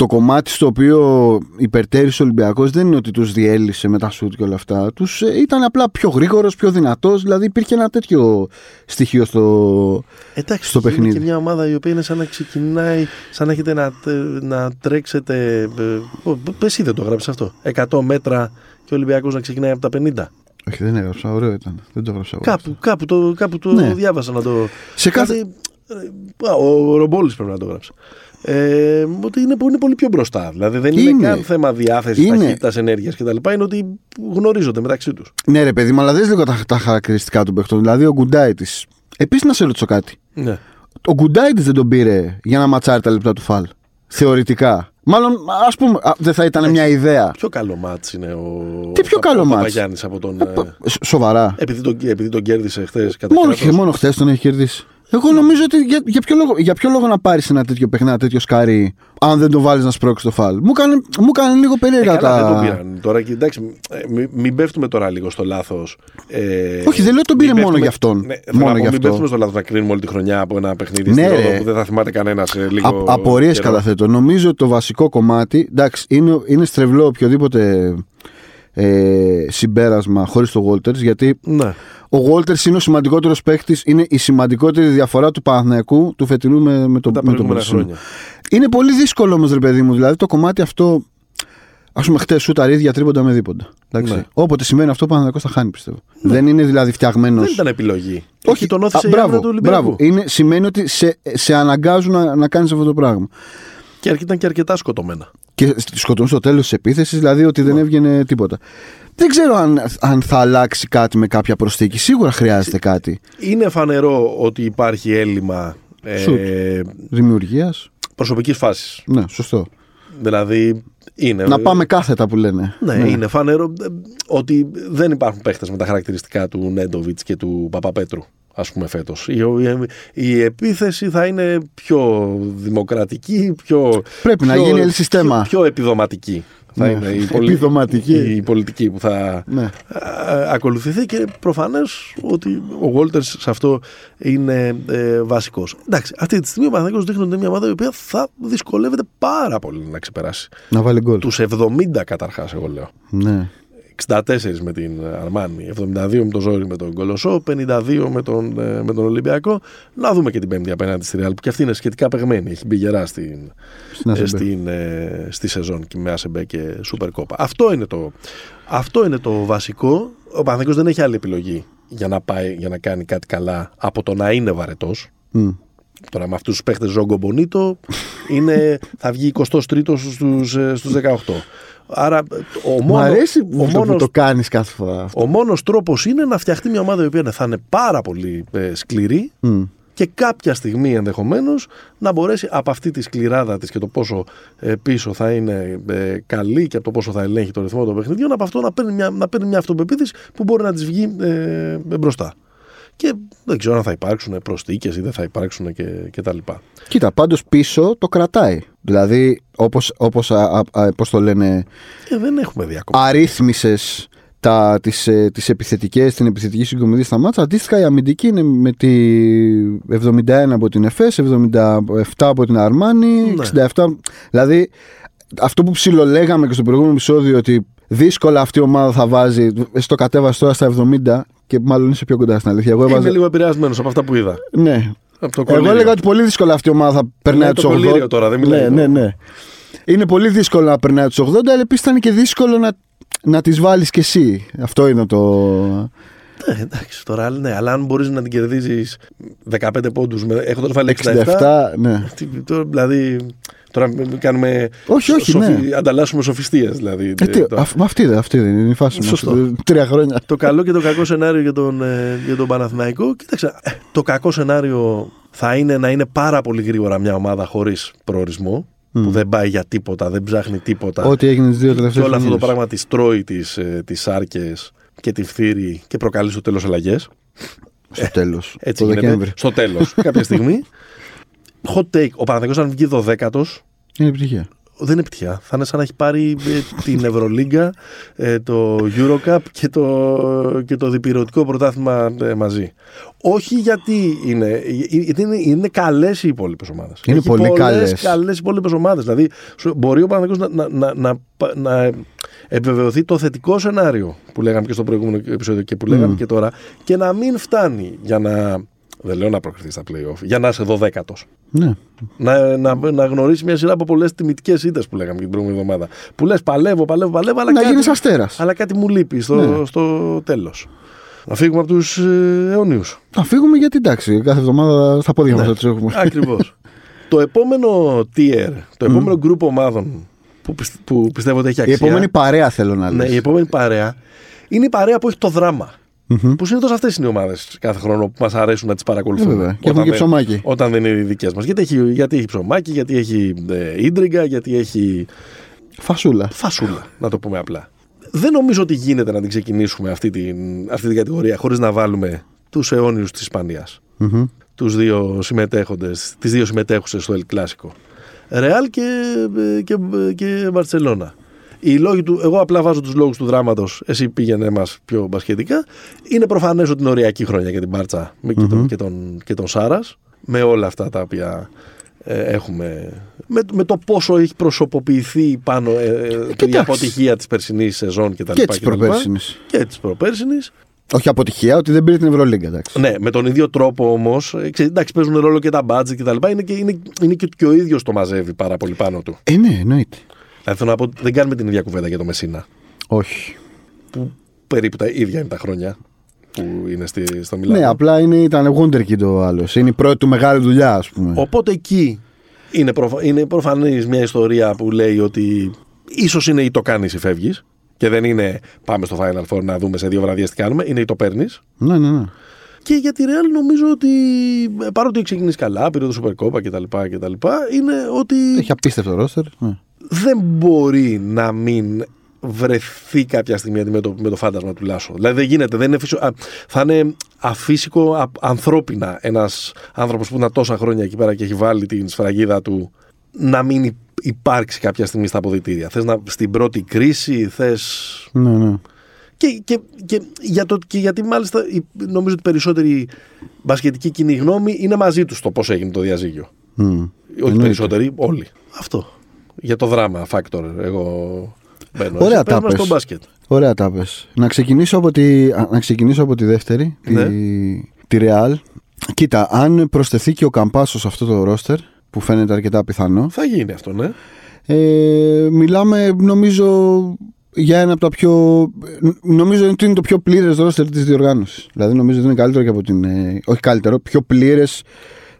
το κομμάτι στο οποίο υπερτέρησε ο Ολυμπιακός δεν είναι ότι τους διέλυσε με τα σουτ και όλα αυτά. Τους ήταν απλά πιο γρήγορος, πιο δυνατός. Δηλαδή υπήρχε ένα τέτοιο στοιχείο στο. Εντάξει, στο είναι παιχνίδι. και μια ομάδα η οποία είναι σαν να ξεκινάει, σαν να έχετε να, τε- να τρέξετε. ε, ο, Εσύ δεν το γράψει αυτό. 100 μέτρα και ο Ολυμπιακός να ξεκινάει από τα 50. Όχι, δεν έγραψα. Ωραίο ήταν. Δεν το έγραψα. εγώ. Κάπου, κάπου το, κάπου το Ναι. διάβασα να το. Σε κάθε- Δηλαδή, ε, α, ο Ρομπόλης πρέπει να το γράψει. Ε, ότι είναι, είναι πολύ πιο μπροστά. Δηλαδή δεν είναι, Είναι. καν θέμα διάθεσης, Είναι. ταχύτητας, ενέργειας κτλ. Είναι ότι γνωρίζονται μεταξύ τους. Ναι, ρε παιδί μου, αλλά δες λίγο τα, τα χαρακτηριστικά των παιχτών. Δηλαδή ο Γκουντάιτη. Επίσης να σε ρωτήσω κάτι. Ναι. Ο Γκουντάιτη δεν τον πήρε για να ματσάρει τα λεπτά του φαλ. Θεωρητικά. Μάλλον, ας πούμε, α, δεν θα ήταν μια ιδέα. Πιο καλό μάτς είναι ο. Τι πιο ο- καλό ο μάτς; Παπαγιάννης από τον. ε, Σ- Σοβαρά. επειδή, τον, επειδή τον κέρδισε χθες κατά Μόνο, κράτος. μόνο χθες τον έχει κερδίσει. Εγώ νομίζω ότι για, για, ποιο, λόγο, για ποιο λόγο να πάρεις ένα τέτοιο παιχνίδι, ένα τέτοιο σκάρι, αν δεν το βάλεις να σπρώξει το φάλ; Μου έκανε, μου έκανε λίγο Ε, περίεργα καλά, δεν τον τα. πήραν. Τώρα και εντάξει, ε, μην, μην πέφτουμε τώρα λίγο στο λάθος. Ε, Όχι, δεν λέω τον πήρε μην μόνο πέφτουμε- γι' αυτόν. Ναι, θέλω Μόνο να πω, γι' μην αυτό. πέφτουμε στο λάθος να κρίνουμε όλη τη χρονιά από ένα παιχνίδι Ναι, στην Ρόδο ρε. που δεν θα θυμάται κανένας λίγο. Απορίες καιρό. καταθέτω. Νομίζω ότι το βασικό κομμάτι. Εντάξει, είναι, είναι στρεβλό οποιοδήποτε ε, συμπέρασμα χωρίς το Walters γιατί Ναι. ο Walters είναι ο σημαντικότερος παίκτης, είναι η σημαντικότερη διαφορά του Παναθηναϊκού του φετινού με, με, το, Τα με τον προηγούμενα περσινό. χρόνια. Είναι πολύ δύσκολο όμως, ρε παιδί μου. Δηλαδή το κομμάτι αυτό. Α πούμε, χτες σου τα ίδια τρίποντα με δίποντα. Εντάξει. Ναι. Όποτε σημαίνει αυτό, ο Παναθηναϊκός θα χάνει, πιστεύω. Δεν είναι δηλαδή φτιαγμένο. Δεν ήταν επιλογή. Όχι, τον όθησε α, η άμυνα μπράβο, του Ολυμπιακού. μπράβο. Είναι, σημαίνει ότι σε, σε αναγκάζουν να, να κάνεις αυτό το πράγμα. Και αρκε- ήταν και αρκετά σκοτωμένα. Και σκοτώνουν στο τέλος της επίθεσης, δηλαδή ότι δεν έβγαινε τίποτα. Δεν ξέρω αν, αν θα αλλάξει κάτι με κάποια προσθήκη. Σίγουρα χρειάζεται κάτι Είναι φανερό ότι υπάρχει έλλειμμα Σουτ. ε, δημιουργίας. προσωπικής φάσης. Ναι, σωστό. Δηλαδή είναι. Να πάμε κάθετα που λένε. Ναι, είναι φανερό ε, ότι δεν υπάρχουν παίχτε με τα χαρακτηριστικά του Νέντοβιτς και του Παπαπέτρου, ας πούμε, φέτος. Η, η, η επίθεση θα είναι πιο δημοκρατική, πιο. Πρέπει να πιο- γίνει ελσιστέμα. Πιο, πιο επιδοματική. Θα Ναι. είναι η, Επιδοματική. η πολιτική που θα Ναι. α, ακολουθηθεί και προφανές ότι ο Βόλτερς σε αυτό είναι ε, βασικός. Εντάξει, αυτή τη στιγμή ο Παναθηναϊκός δείχνει ότι είναι μια ομάδα η οποία θα δυσκολεύεται πάρα πολύ να ξεπεράσει. Να βάλει γκολ. Τους 70 καταρχάς εγώ λέω. Ναι. 64 με την Αρμάνη, 72 με τον Ζόρι με τον Κολοσσό, 52 με τον, ε, με τον Ολυμπιακό. Να δούμε και την Πέμπτη απέναντι στη Ρεάλ που και αυτή είναι σχετικά παιγμένη. Έχει μπει γερά στην, Στην ε, ACB. στην, ε, στη σεζόν και με ΑΣΕΜΠΕ και Σούπερ Κόπα. Αυτό είναι το, αυτό είναι το βασικό. Ο Παναθηναϊκός δεν έχει άλλη επιλογή για να, πάει, για να κάνει κάτι καλά από το να είναι βαρετός. Μμ. Τώρα με αυτούς τους παίχτες Ζόγκο Μπονίτο είναι, θα βγει 23ο στους, ε, στους 18. Άρα ο, Μ' μόνο, αρέσει ο, που, το, που μόνος, το κάνεις κάθε φορά αυτό. ο μόνος τρόπος είναι να φτιαχτεί μια ομάδα η οποία θα είναι πάρα πολύ ε, σκληρή Μμ. και κάποια στιγμή ενδεχομένως να μπορέσει από αυτή τη σκληράδα της και το πόσο ε, πίσω θα είναι ε, καλή και από το πόσο θα ελέγχει το ρυθμό των παιχνιδιών από αυτό να παίρνει μια, να παίρνει μια αυτοπεποίθηση που μπορεί να της βγει ε, μπροστά. Και δεν ξέρω αν θα υπάρξουν προσθήκες ή δεν θα υπάρξουν και, και τα λοιπά. Κοίτα, πάντως πίσω το κρατάει. Δηλαδή, όπως όπως, α- α- α- πώς το λένε, Και δεν έχουμε δει ακόμα. αρρύθμισες τα, τις, ε, τις επιθετικές, την επιθετική συγκομιδή στα μάτσα. Αντίστοιχα η αμυντική είναι με τη 71 από την ΕΦΕΣ, 77 από την Αρμάνη, Ναι. 67. Δηλαδή αυτό που ψιλολέγαμε και στο προηγούμενο επεισόδιο ότι δύσκολα αυτή η ομάδα θα βάζει, στο κατέβασες τώρα στα 70 και μάλλον είσαι πιο κοντά στην αλήθεια. Εγώ Είμαι έβαζα... λίγο επηρεασμένος από αυτά που είδα. Ναι. Από το Εγώ κολλήριο. έλεγα ότι πολύ δύσκολα αυτή η ομάδα θα περνάει Μιλάει τους το 80. κολλήριο τώρα, δεν μιλάει ναι, το- ναι, ναι. Είναι πολύ δύσκολο να περνάει τους 80, αλλά επίσης ήταν και δύσκολο να, να τις βάλεις κι εσύ. Αυτό είναι το. Ε, εντάξει, τώρα ναι, αλλά αν μπορείς να την κερδίζεις 15 πόντους έχοντας βάλει 67. 67, ναι. τι- τώρα, δηλαδή. Τώρα μην κάνουμε. Όχι, όχι, ναι. Ανταλλάσσουμε σοφιστίες. Δηλαδή, Ε, τι, το, αυ- μα αυτή, δεν- αυτή δεν είναι η φάση μας. Σωστό. Τρία χρόνια. το καλό και το κακό σενάριο για τον, ε, για τον Παναθηναϊκό. Κοίταξε, ε, το κακό σενάριο θα είναι να είναι πάρα πολύ γρήγορα μια ομάδα χωρίς προορισμό. Που δεν πάει για τίποτα, δεν ψάχνει τίποτα. Ό,τι έγινε τις δύο και τελευταίες όλο αυτό το πράγμα της τρώει τις τις άρκες και τη φθύρει και προκαλεί στο τέλος αλλαγές. Στο τέλος. Έτσι το γίνεται. Δεκέμβρη. Στο τέλος, κάποια στιγμή. Hot take. Ο Παναθηναϊκός αν βγει 12ο, Είναι επιτυχία. δεν είναι επιτυχία. Θα είναι σαν να έχει πάρει ε, την Ευρωλίγκα, ε, το Eurocup και το, και το διπυρωτικό πρωτάθλημα ε, μαζί. Όχι γιατί είναι, ε, γιατί είναι, είναι καλές οι υπόλοιπες ομάδες. Είναι πολύ καλές. καλές οι υπόλοιπες ομάδες. Δηλαδή, σου- μπορεί ο Παναθηναϊκός να, να, να, να, να επιβεβαιωθεί το θετικό σενάριο που λέγαμε και στο προηγούμενο επεισόδιο και που λέγαμε και τώρα και να μην φτάνει για να. Δεν λέω να προκριθείς στα playoff, για να είσαι 12ο Ναι. να, να, να γνωρίσεις μια σειρά από πολλές τιμητικές ήττες που λέγαμε και την προηγούμενη εβδομάδα. Που λες παλεύω, παλεύω, παλεύω, αλλά, Να κάτι, γίνεις αστέρας. αλλά κάτι μου λείπει στο, Ναι. στο τέλος. Να φύγουμε από τους ε, αιωνίου. Να φύγουμε γιατί εντάξει, κάθε εβδομάδα στα πόδια μας θα του έχουμε. Ακριβώς. το επόμενο tier, το επόμενο group ομάδων που, πιστε- που πιστεύω ότι έχει Η αξία. επόμενη παρέα θέλω να ναι, λέω. η επόμενη παρέα είναι η παρέα που έχει το δράμα. Που συνήθως αυτές είναι οι ομάδες κάθε χρόνο που μας αρέσουν να τις παρακολουθούμε. Ε, βέβαια. Και έχουν Όταν και δεν- ψωμάκι. Όταν δεν είναι οι δικές μας. Γιατί έχει, γιατί έχει ψωμάκι, γιατί έχει ε, ίντριγκα, γιατί έχει Φασούλα. φασούλα, να το πούμε απλά. Δεν νομίζω ότι γίνεται να την ξεκινήσουμε αυτή την, αυτή την κατηγορία χωρίς να βάλουμε τους αιώνιους της Ισπανίας. Μμμ. Τους δύο συμμετέχοντες, τις δύο συμμετέχουσες στο El Clásico. Ρεάλ και, και, και Μπαρτσελώνα. Οι λόγοι του, εγώ απλά βάζω τους λόγους του δράματος, εσύ πήγαινε μας πιο μπασκετικά. Είναι προφανές ότι είναι οριακή χρόνια για την Μπάρτσα με και, τον, και, τον, και τον Σάρας. Με όλα αυτά τα οποία ε, έχουμε. Με, με το πόσο έχει προσωποποιηθεί πάνω ε, ε, η εντάξει. αποτυχία της περσινής σεζόν και τα Και λοιπά της και τα λοιπά. προπέρσινης. Και της προπέρσινης. Όχι αποτυχία, ότι δεν πήρε την Ευρωλίγκα, εντάξει. Ναι, με τον ίδιο τρόπο όμως. Εντάξει, παίζουν ρόλο και τα budget και τα λοιπά. Είναι και, είναι, είναι και, και ο ίδιος το μαζεύει πάρα πολύ πάνω του. Ε, ναι, εννοείται. Δηλαδή θέλω να πω, δεν κάνουμε την ίδια κουβέντα για το Μεσίνα. Όχι. Που περίπου τα ίδια είναι τα χρόνια που είναι στη, στο Μιλάνο. Ναι, απλά είναι, ήταν Wonderkid ο άλλος. Είναι η πρώτη του μεγάλη δουλειά, ας πούμε. Οπότε εκεί είναι, προφα... είναι προφανής μια ιστορία που λέει ότι ίσως είναι ή το κάνεις ή φεύγεις και δεν είναι πάμε στο Final Four να δούμε σε δύο βραδιές τι κάνουμε, είναι ή το παίρνεις. Ναι, ναι, ναι. Και για τη Real νομίζω ότι ε, παρότι έχει ξεκινήσει καλά, πήρε το Super Copa κτλ. κτλ είναι ότι Έχει απίστευτο ρόστερ. Ναι. Δεν μπορεί να μην βρεθεί κάποια στιγμή αντιμέτωπη με το φάντασμα του Λάσο. Δηλαδή δεν γίνεται. Δεν είναι φυσιο... α, θα είναι αφύσικο α, ανθρώπινα ένας άνθρωπος που ήταν τόσα χρόνια εκεί πέρα και έχει βάλει την σφραγίδα του να μην υ- υπάρξει κάποια στιγμή στα αποδητήρια. Θες να στην πρώτη κρίση, θε. ναι, ναι. Και, και, και, για το, και γιατί μάλιστα η- νομίζω ότι οι περισσότεροι μπασκετικοί κοινή γνώμη είναι μαζί τους στο πώς έγινε το διαζύγιο. Μμ. Όχι Εννοείται. περισσότεροι, όλοι. Αυτό. Για το δράμα factor, εγώ μπαίνω. Ωραία Εσύ πες τα μας πες. στο μπάσκετ. Ωραία τα πες. Να ξεκινήσω από τη, α, να ξεκινήσω από τη δεύτερη, Ναι. τη, τη Real. Κοίτα, αν προσθεθεί και ο Καμπάσος σε αυτό το ρόστερ, που φαίνεται αρκετά πιθανό, Θα γίνει αυτό, ναι. ε, μιλάμε νομίζω για ένα από τα πιο. Νομίζω ότι είναι το πιο πλήρες ρόστερ της διοργάνωσης. Δηλαδή νομίζω ότι είναι καλύτερο και από την. ε, όχι καλύτερο, πιο πλήρες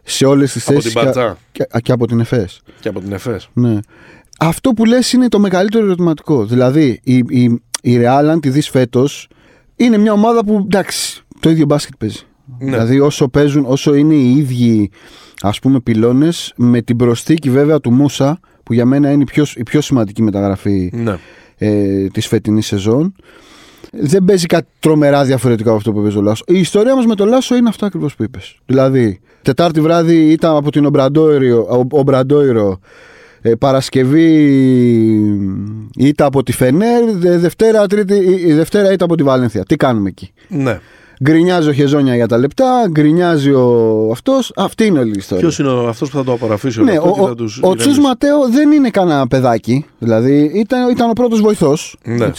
σε όλες τις Από θέσεις. την Μπαρτζά και, και από την ΕΦΕΣ. και από την ΕΦΕΣ. Ναι. Αυτό που λες είναι το μεγαλύτερο ερωτηματικό. Δηλαδή, η, η, η Real, αν τη δεις φέτος, είναι μια ομάδα που, εντάξει, το ίδιο μπάσκετ παίζει. Ναι. Δηλαδή, όσο παίζουν, όσο είναι οι ίδιοι, ας πούμε, πυλώνες, με την προσθήκη βέβαια του Μούσα, που για μένα είναι η πιο, η πιο σημαντική μεταγραφή Ναι. ε, της φετινής σεζόν, δεν παίζει κάτι τρομερά διαφορετικό από αυτό που έπαιζε ο Λάσο. Η ιστορία μας με τον Λάσο είναι αυτό ακριβώς που είπες. Δηλαδή, Τετάρτη βράδυ ήταν από την Ομπραντόιρο, Ομπραντόιρο ε, Παρασκευή ήταν από τη Φενέρ, Δε- Δευτέρα, τρίτη, η- η Δευτέρα ήταν από τη Βαλένθια. Τι κάνουμε εκεί; Ναι. Γκρινιάζει ο Χεζόνια για τα λεπτά, γκρινιάζει ο αυτός. Αυτή είναι όλη η ιστορία. Ποιος είναι αυτός που θα το απορροφήσει Ναι, όλο αυτό ο, και ο, θα τους ο Τσούς ηρεμήσει. Ματέο δεν είναι κανένα παιδάκι. Δηλαδή ήταν, ήταν ο πρώτος βοηθός. Ναι.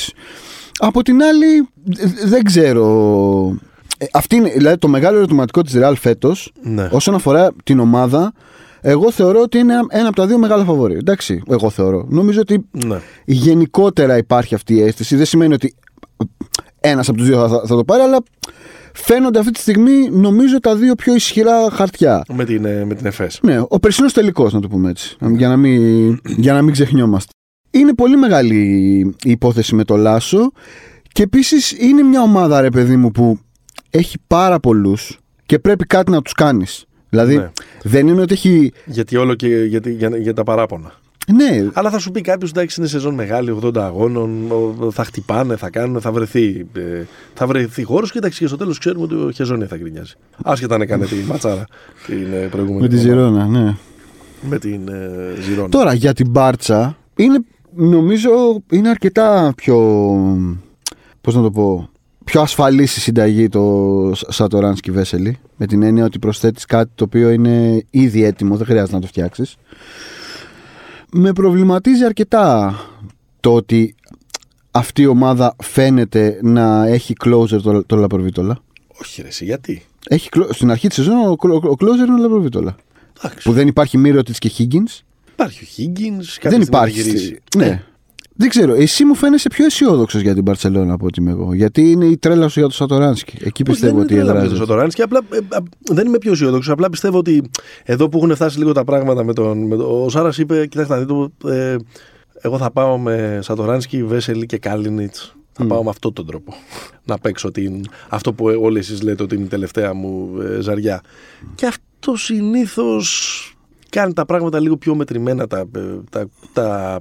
Από την άλλη, δε- δεν ξέρω. Ε, Αυτή είναι, δηλαδή το μεγάλο ερωτηματικό της Real φέτος, Ναι. όσον αφορά την ομάδα, εγώ θεωρώ ότι είναι ένα, ένα από τα δύο μεγάλα φαβορή. Εντάξει, εγώ θεωρώ. Νομίζω ότι Ναι. γενικότερα υπάρχει αυτή η αίσθηση. Δεν σημαίνει ότι ένας από τους δύο θα, θα το πάρει, αλλά φαίνονται αυτή τη στιγμή, νομίζω, τα δύο πιο ισχυρά χαρτιά. Με την, ε, με την ΕΦΕΣ. Ναι, ο περσινός τελικός, να το πούμε έτσι. Για να, μην, για να μην ξεχνιόμαστε. Είναι πολύ μεγάλη η υπόθεση με το Λάσο και επίσης είναι μια ομάδα, ρε παιδί μου, που έχει πάρα πολλούς και πρέπει κάτι να τους κάνεις. Δηλαδή, Ναι. δεν είναι ότι έχει. Γιατί όλο και γιατί, για, για τα παράπονα. Ναι, Αλλά θα σου πει κάποιος εντάξει είναι σεζόν μεγάλη, 80 αγώνων, ο- θα χτυπάνε, θα κάνουν, θα βρεθεί, ε, θα βρεθεί χώρος και εντάξει και στο τέλος ξέρουμε ότι ο Χεζόνια θα γκρινιάζει. Άσχετα αν έκανε τη ματσάρα την ε, προηγούμενη. με τη εβδομάδα. Ζηρώνα, ναι. Με την ε, Ζηρώνα. Τώρα για την Μπάρτσα είναι νομίζω είναι αρκετά πιο πώς να το πω πιο ασφαλής η συνταγή το Σατοράνσκι Βέσελη με την έννοια ότι προσθέτεις κάτι το οποίο είναι ήδη έτοιμο δεν χρειάζεται να το φτιάξεις με προβληματίζει αρκετά το ότι αυτή η ομάδα φαίνεται να έχει closer το, το Λαπροβίτολα Όχι, ρε, εσύ, γιατί; έχει, clo- στην αρχή της σεζόν ο, ο, ο closer είναι ο Λαπροβίτολα Εντάξει. που δεν υπάρχει Μύρωτιτς και Higgins Υπάρχει ο Higgins, δεν υπάρχει. Ναι. Δεν ξέρω. Εσύ μου φαίνεσαι πιο αισιόδοξος για την Παρσελόνα από ότι είμαι εγώ. Γιατί είναι η τρέλα σου για το Σατοράνσκι. Εκεί πιστεύω ότι εδράζει. Ο Τωράνσκι, απλά ε, α, δεν είμαι πιο αισιόδοξος. Απλά πιστεύω ότι εδώ που έχουν φτάσει λίγο τα πράγματα με τον. Με τον ο Σάρας είπε: Κοιτάξτε, να δείτε, ε, εγώ θα πάω με Σατοράνσκι, Βέσελη και Κάλινιτς. Θα πάω με αυτόν τον τρόπο. Να παίξω την, αυτό που όλοι εσείς λέτε ότι είναι η τελευταία μου ε, ζαριά. Και αυτό συνήθως κάνει τα πράγματα λίγο πιο μετρημένα. Τα, ε, τα, τα,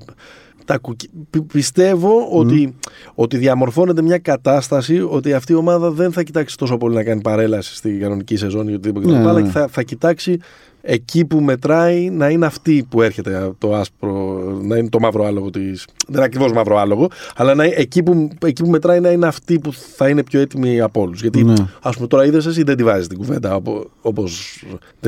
τα κουκι- πι- Πιστεύω ότι, ότι διαμορφώνεται μια κατάσταση ότι αυτή η ομάδα δεν θα κοιτάξει τόσο πολύ να κάνει παρέλαση στη κανονική σεζόν ή οτιδήποτε Ναι, κτλ, αλλά ναι. θα, θα κοιτάξει εκεί που μετράει να είναι αυτή που έρχεται το άσπρο, να είναι το μαύρο άλογο τη. Δεν είναι ακριβώς μαύρο άλογο, αλλά να, είναι- εκεί, που, εκεί που μετράει να είναι αυτή που θα είναι πιο έτοιμη από όλους. Γιατί, Ναι. ας πούμε, τώρα είδε εσύ δεν τη βάζεις την κουβέντα όπω.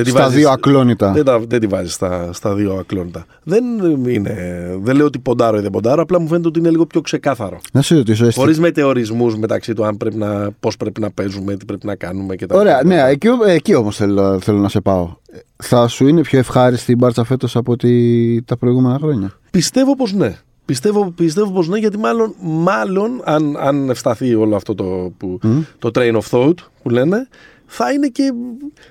Στα δύο ακλόνητα. Δεν, τα, δεν τη βάζεις στα, στα δύο ακλόνητα. Δεν, είναι, δεν λέω ότι ποντάρω ή δεν ποντάρω, απλά μου φαίνεται ότι είναι λίγο πιο ξεκάθαρο. Να σε ρωτήσω, εσύ. Χωρίς μετεωρισμού μεταξύ του αν πρέπει να, πώς πρέπει να παίζουμε, τι πρέπει να κάνουμε κτλ. Ωραία, ναι, εκεί, εκεί όμως θέλω, θέλω να σε πάω. Θα σου είναι πιο ευχάριστη η Μπάρτσα φέτος από ότι τα προηγούμενα χρόνια; Πιστεύω πως ναι. Πιστεύω, πιστεύω πως ναι, γιατί μάλλον, μάλλον αν, αν ευσταθεί όλο αυτό το, που, το train of thought που λένε, θα είναι, και,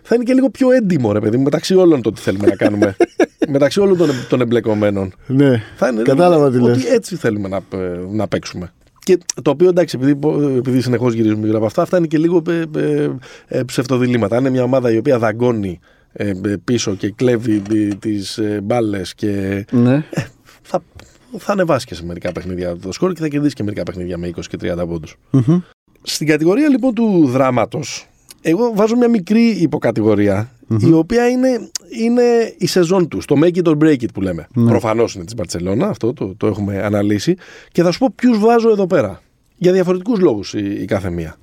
θα είναι και λίγο πιο έντιμο, ρε παιδί μου, μεταξύ όλων το τι θέλουμε να κάνουμε. μεταξύ όλων των, των εμπλεκομένων. Ναι, Θα είναι κατάλαβα τι λες. ότι έτσι θέλουμε να, ε, να παίξουμε. Και το οποίο εντάξει, επειδή, επειδή συνεχώς γυρίζουμε γύρω από αυτά, αυτά είναι και λίγο ε, ε, ε, ψευτοδιλήμματα. Αν είναι μια ομάδα η οποία δαγκώνει ε, ε, πίσω και κλέβει τις μπάλες και Ναι. θα, θα ανεβάσεις και σε μερικά παιχνίδια το σκορ και θα κερδίσεις και μερικά παιχνίδια με 20 και 30 πόντους. Μμμ. Στην κατηγορία λοιπόν του δράματος, εγώ βάζω μια μικρή υποκατηγορία, η οποία είναι, είναι η σεζόν τους, το make it or break it που λέμε. Ναι. Προφανώς είναι της Μπαρσελόνα, αυτό το, το έχουμε αναλύσει. Και θα σου πω ποιους βάζω εδώ πέρα. Για διαφορετικούς λόγους η, η κάθε μία.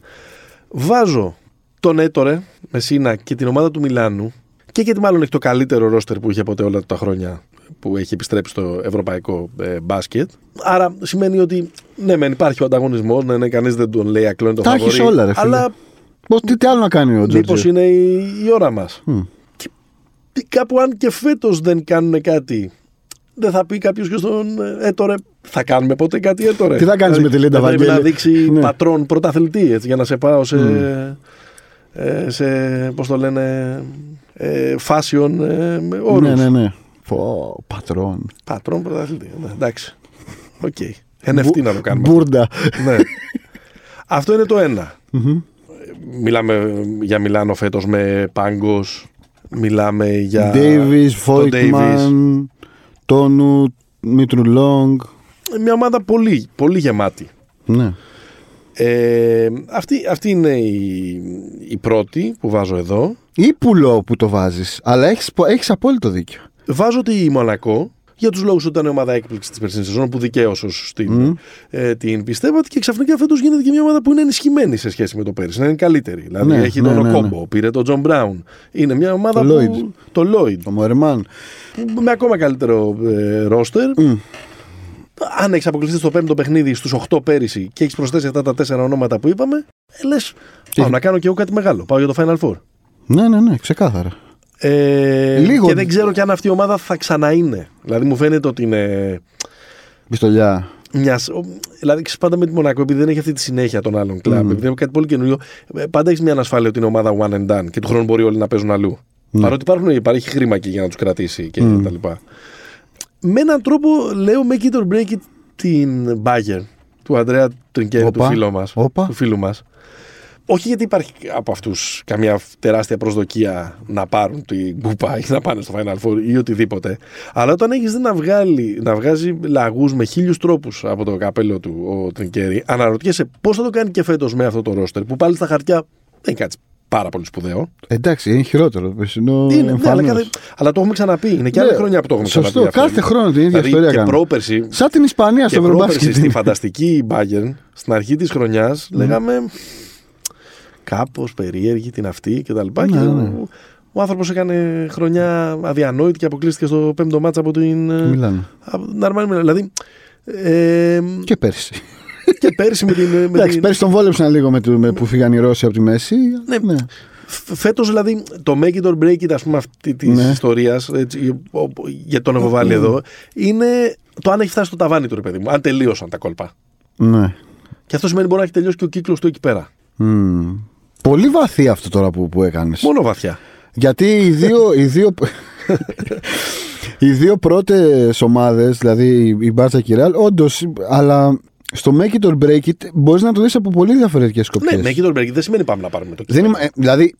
Βάζω τον Έτορε, Μεσίνα και την ομάδα του Μιλάνου και γιατί μάλλον έχει το καλύτερο ρόστερ που είχε ποτέ όλα τα χρόνια που έχει επιστρέψει στο ευρωπαϊκό ε, μπάσκετ. Άρα σημαίνει ότι ναι, μεν υπάρχει ο ανταγωνισμός, ναι, ναι, κανείς δεν τον λέει ακλόνει το Τα έχεις φαβορί, όλα, ρε φίλε. Αλλά Πώς, τι, τι άλλο να κάνει ο μήπως Τζόρτζιο. είναι η, η ώρα μας. Μμ. Και κάπου αν και φέτος δεν κάνουν κάτι, δεν θα πει κάποιος και στον ε, έτορε. Θα κάνουμε ποτέ κάτι έτορε. Τι θα κάνεις με τη Λίντα δεν Πρέπει Βαγγέλη; να δείξει Ναι. πατρόν πρωταθλητή έτσι, για να σε πάω σε. Ε, σε πώς το λένε ε, fashion ε, με όρους. Ναι, ναι, ναι. Φω, πατρόν. Πατρόν πρωταθλητή. Ναι, εντάξει. Οκ. NFT να το κάνουμε. Μπούρντα. ναι. Αυτό είναι το ένα. Μιλάμε για Μιλάνο φέτος με Πάγκος. Μιλάμε για Ντέιβις, τον Davis. Φόιτμαν, Τόνου, Μήτρου Λόγκ. Μια ομάδα πολύ, πολύ γεμάτη. Ναι. Ε, αυτή, αυτή είναι η, η πρώτη που βάζω εδώ. Ή πουλό που το βάζεις. Αλλά έχεις έχεις απόλυτο δίκιο. Βάζω τη Μονακό για τους λόγους ότι ήταν η ομάδα έκπληξης της περσινής σεζόν που δικαίω την, ε, την πιστεύω και ξαφνικά φέτος γίνεται και μια ομάδα που είναι ενισχυμένη σε σχέση με το πέρυσι. Να είναι καλύτερη. Δηλαδή Ναι, έχει ναι, τον ναι, ναι. Ροκόμπο, πήρε τον Τζον Μπράουν. Είναι μια ομάδα Το που. Lloyd. Το Lloyd. Το Μορεμάν. που με ακόμα καλύτερο ε, ρόστερ. Αν έχεις αποκλειστεί στο πέμπτο παιχνίδι στους 8 πέρυσι και έχεις προσθέσει αυτά τα τέσσερα ονόματα που είπαμε, ε, λες. Πάω να κάνω και εγώ κάτι μεγάλο. Πάω για το Final Four. Ναι, ναι, ναι, ξεκάθαρα. Ε, Λίγο- Και δεν ξέρω και αν αυτή η ομάδα θα ξαναείνε. Δηλαδή μου φαίνεται ότι είναι Πιστολιά. μιας, ο- δηλαδή ξέρεις, πάντα με τη Μονακό, επειδή δεν έχει αυτή τη συνέχεια των άλλων κλαμπ, επειδή είναι κάτι πολύ καινούριο, ε, πάντα έχεις μια ανασφάλεια ότι είναι ομάδα one and done και του χρόνου μπορεί όλοι να παίζουν αλλού. Παρότι υπάρχουν, υπάρχει χρήμα και για να τους κρατήσει και τα λοιπά. Με έναν τρόπο λέω make it or break it την Bayern του Αντρέα Τρινκέρη, του Όπα, φίλου μας. όπα. Του φίλου μας. Όχι γιατί υπάρχει από αυτούς καμιά τεράστια προσδοκία να πάρουν την κούπα ή να πάνε στο Final Four ή οτιδήποτε. Αλλά όταν έχεις δει να, βγάλει, να βγάζει λαγούς με χίλιους τρόπους από το καπέλο του ο Τρινκέρι, αναρωτιέσαι πώς θα το κάνει και φέτος με αυτό το ρόστερ που πάλι στα χαρτιά δεν είναι κάτι πάρα πολύ σπουδαίο. Εντάξει, είναι χειρότερο. Το περσινό Είναι, ναι, αλλά, εμφανώς. κάθε- αλλά το έχουμε ξαναπεί. Είναι και Ναι, άλλη χρονιά που το έχουμε σωστό. ξαναπεί. αυτό. Κάθε χρόνο την ίδια δηλαδή, ιστορία Και κάνουμε. πρόπερση, Σαν την Ισπανία και στο πρόπερση Ευρωμπάσκετ. στη φανταστική Bayern, στην αρχή της χρονιάς, λέγαμε κάπως περίεργη την αυτή κτλ. Και, Ναι, ο, ναι. ο άνθρωπος έκανε χρονιά αδιανόητη και αποκλείστηκε στο πέμπτο μάτσα από την. ε, Μιλάνε. από την Αρμάνι Μιλάνο. Δηλαδή. Ε, Και πέρσι. και πέρσι με την. Με Εντάξει, την πέρσι τον βόλεψαν λίγο με, το- με που φύγαν οι Ρώσοι από τη μέση. Ναι. Φέτος δηλαδή το make it or break it ας πούμε αυτή της Ναι. ιστορίας για τον έχω βάλει εδώ είναι το αν έχει φτάσει στο ταβάνι του ρε παιδί μου. Αν τελείωσαν τα κόλπα. ναι. Και αυτό σημαίνει μπορεί να έχει τελειώσει και ο κύκλος του εκεί πέρα. Μμμ. Πολύ βαθύ αυτό τώρα που, που έκανες. Μόνο βαθιά. Γιατί οι δύο, οι δύο, οι δύο πρώτες ομάδες, δηλαδή η Μπάρτσα και η Ρεάλ, όντως, αλλά στο make it or break it μπορείς να το δεις από πολύ διαφορετικές σκοπιές. Ναι, make it or break it δεν σημαίνει πάμε να πάρουμε το Δεν είναι, ε, δηλαδή,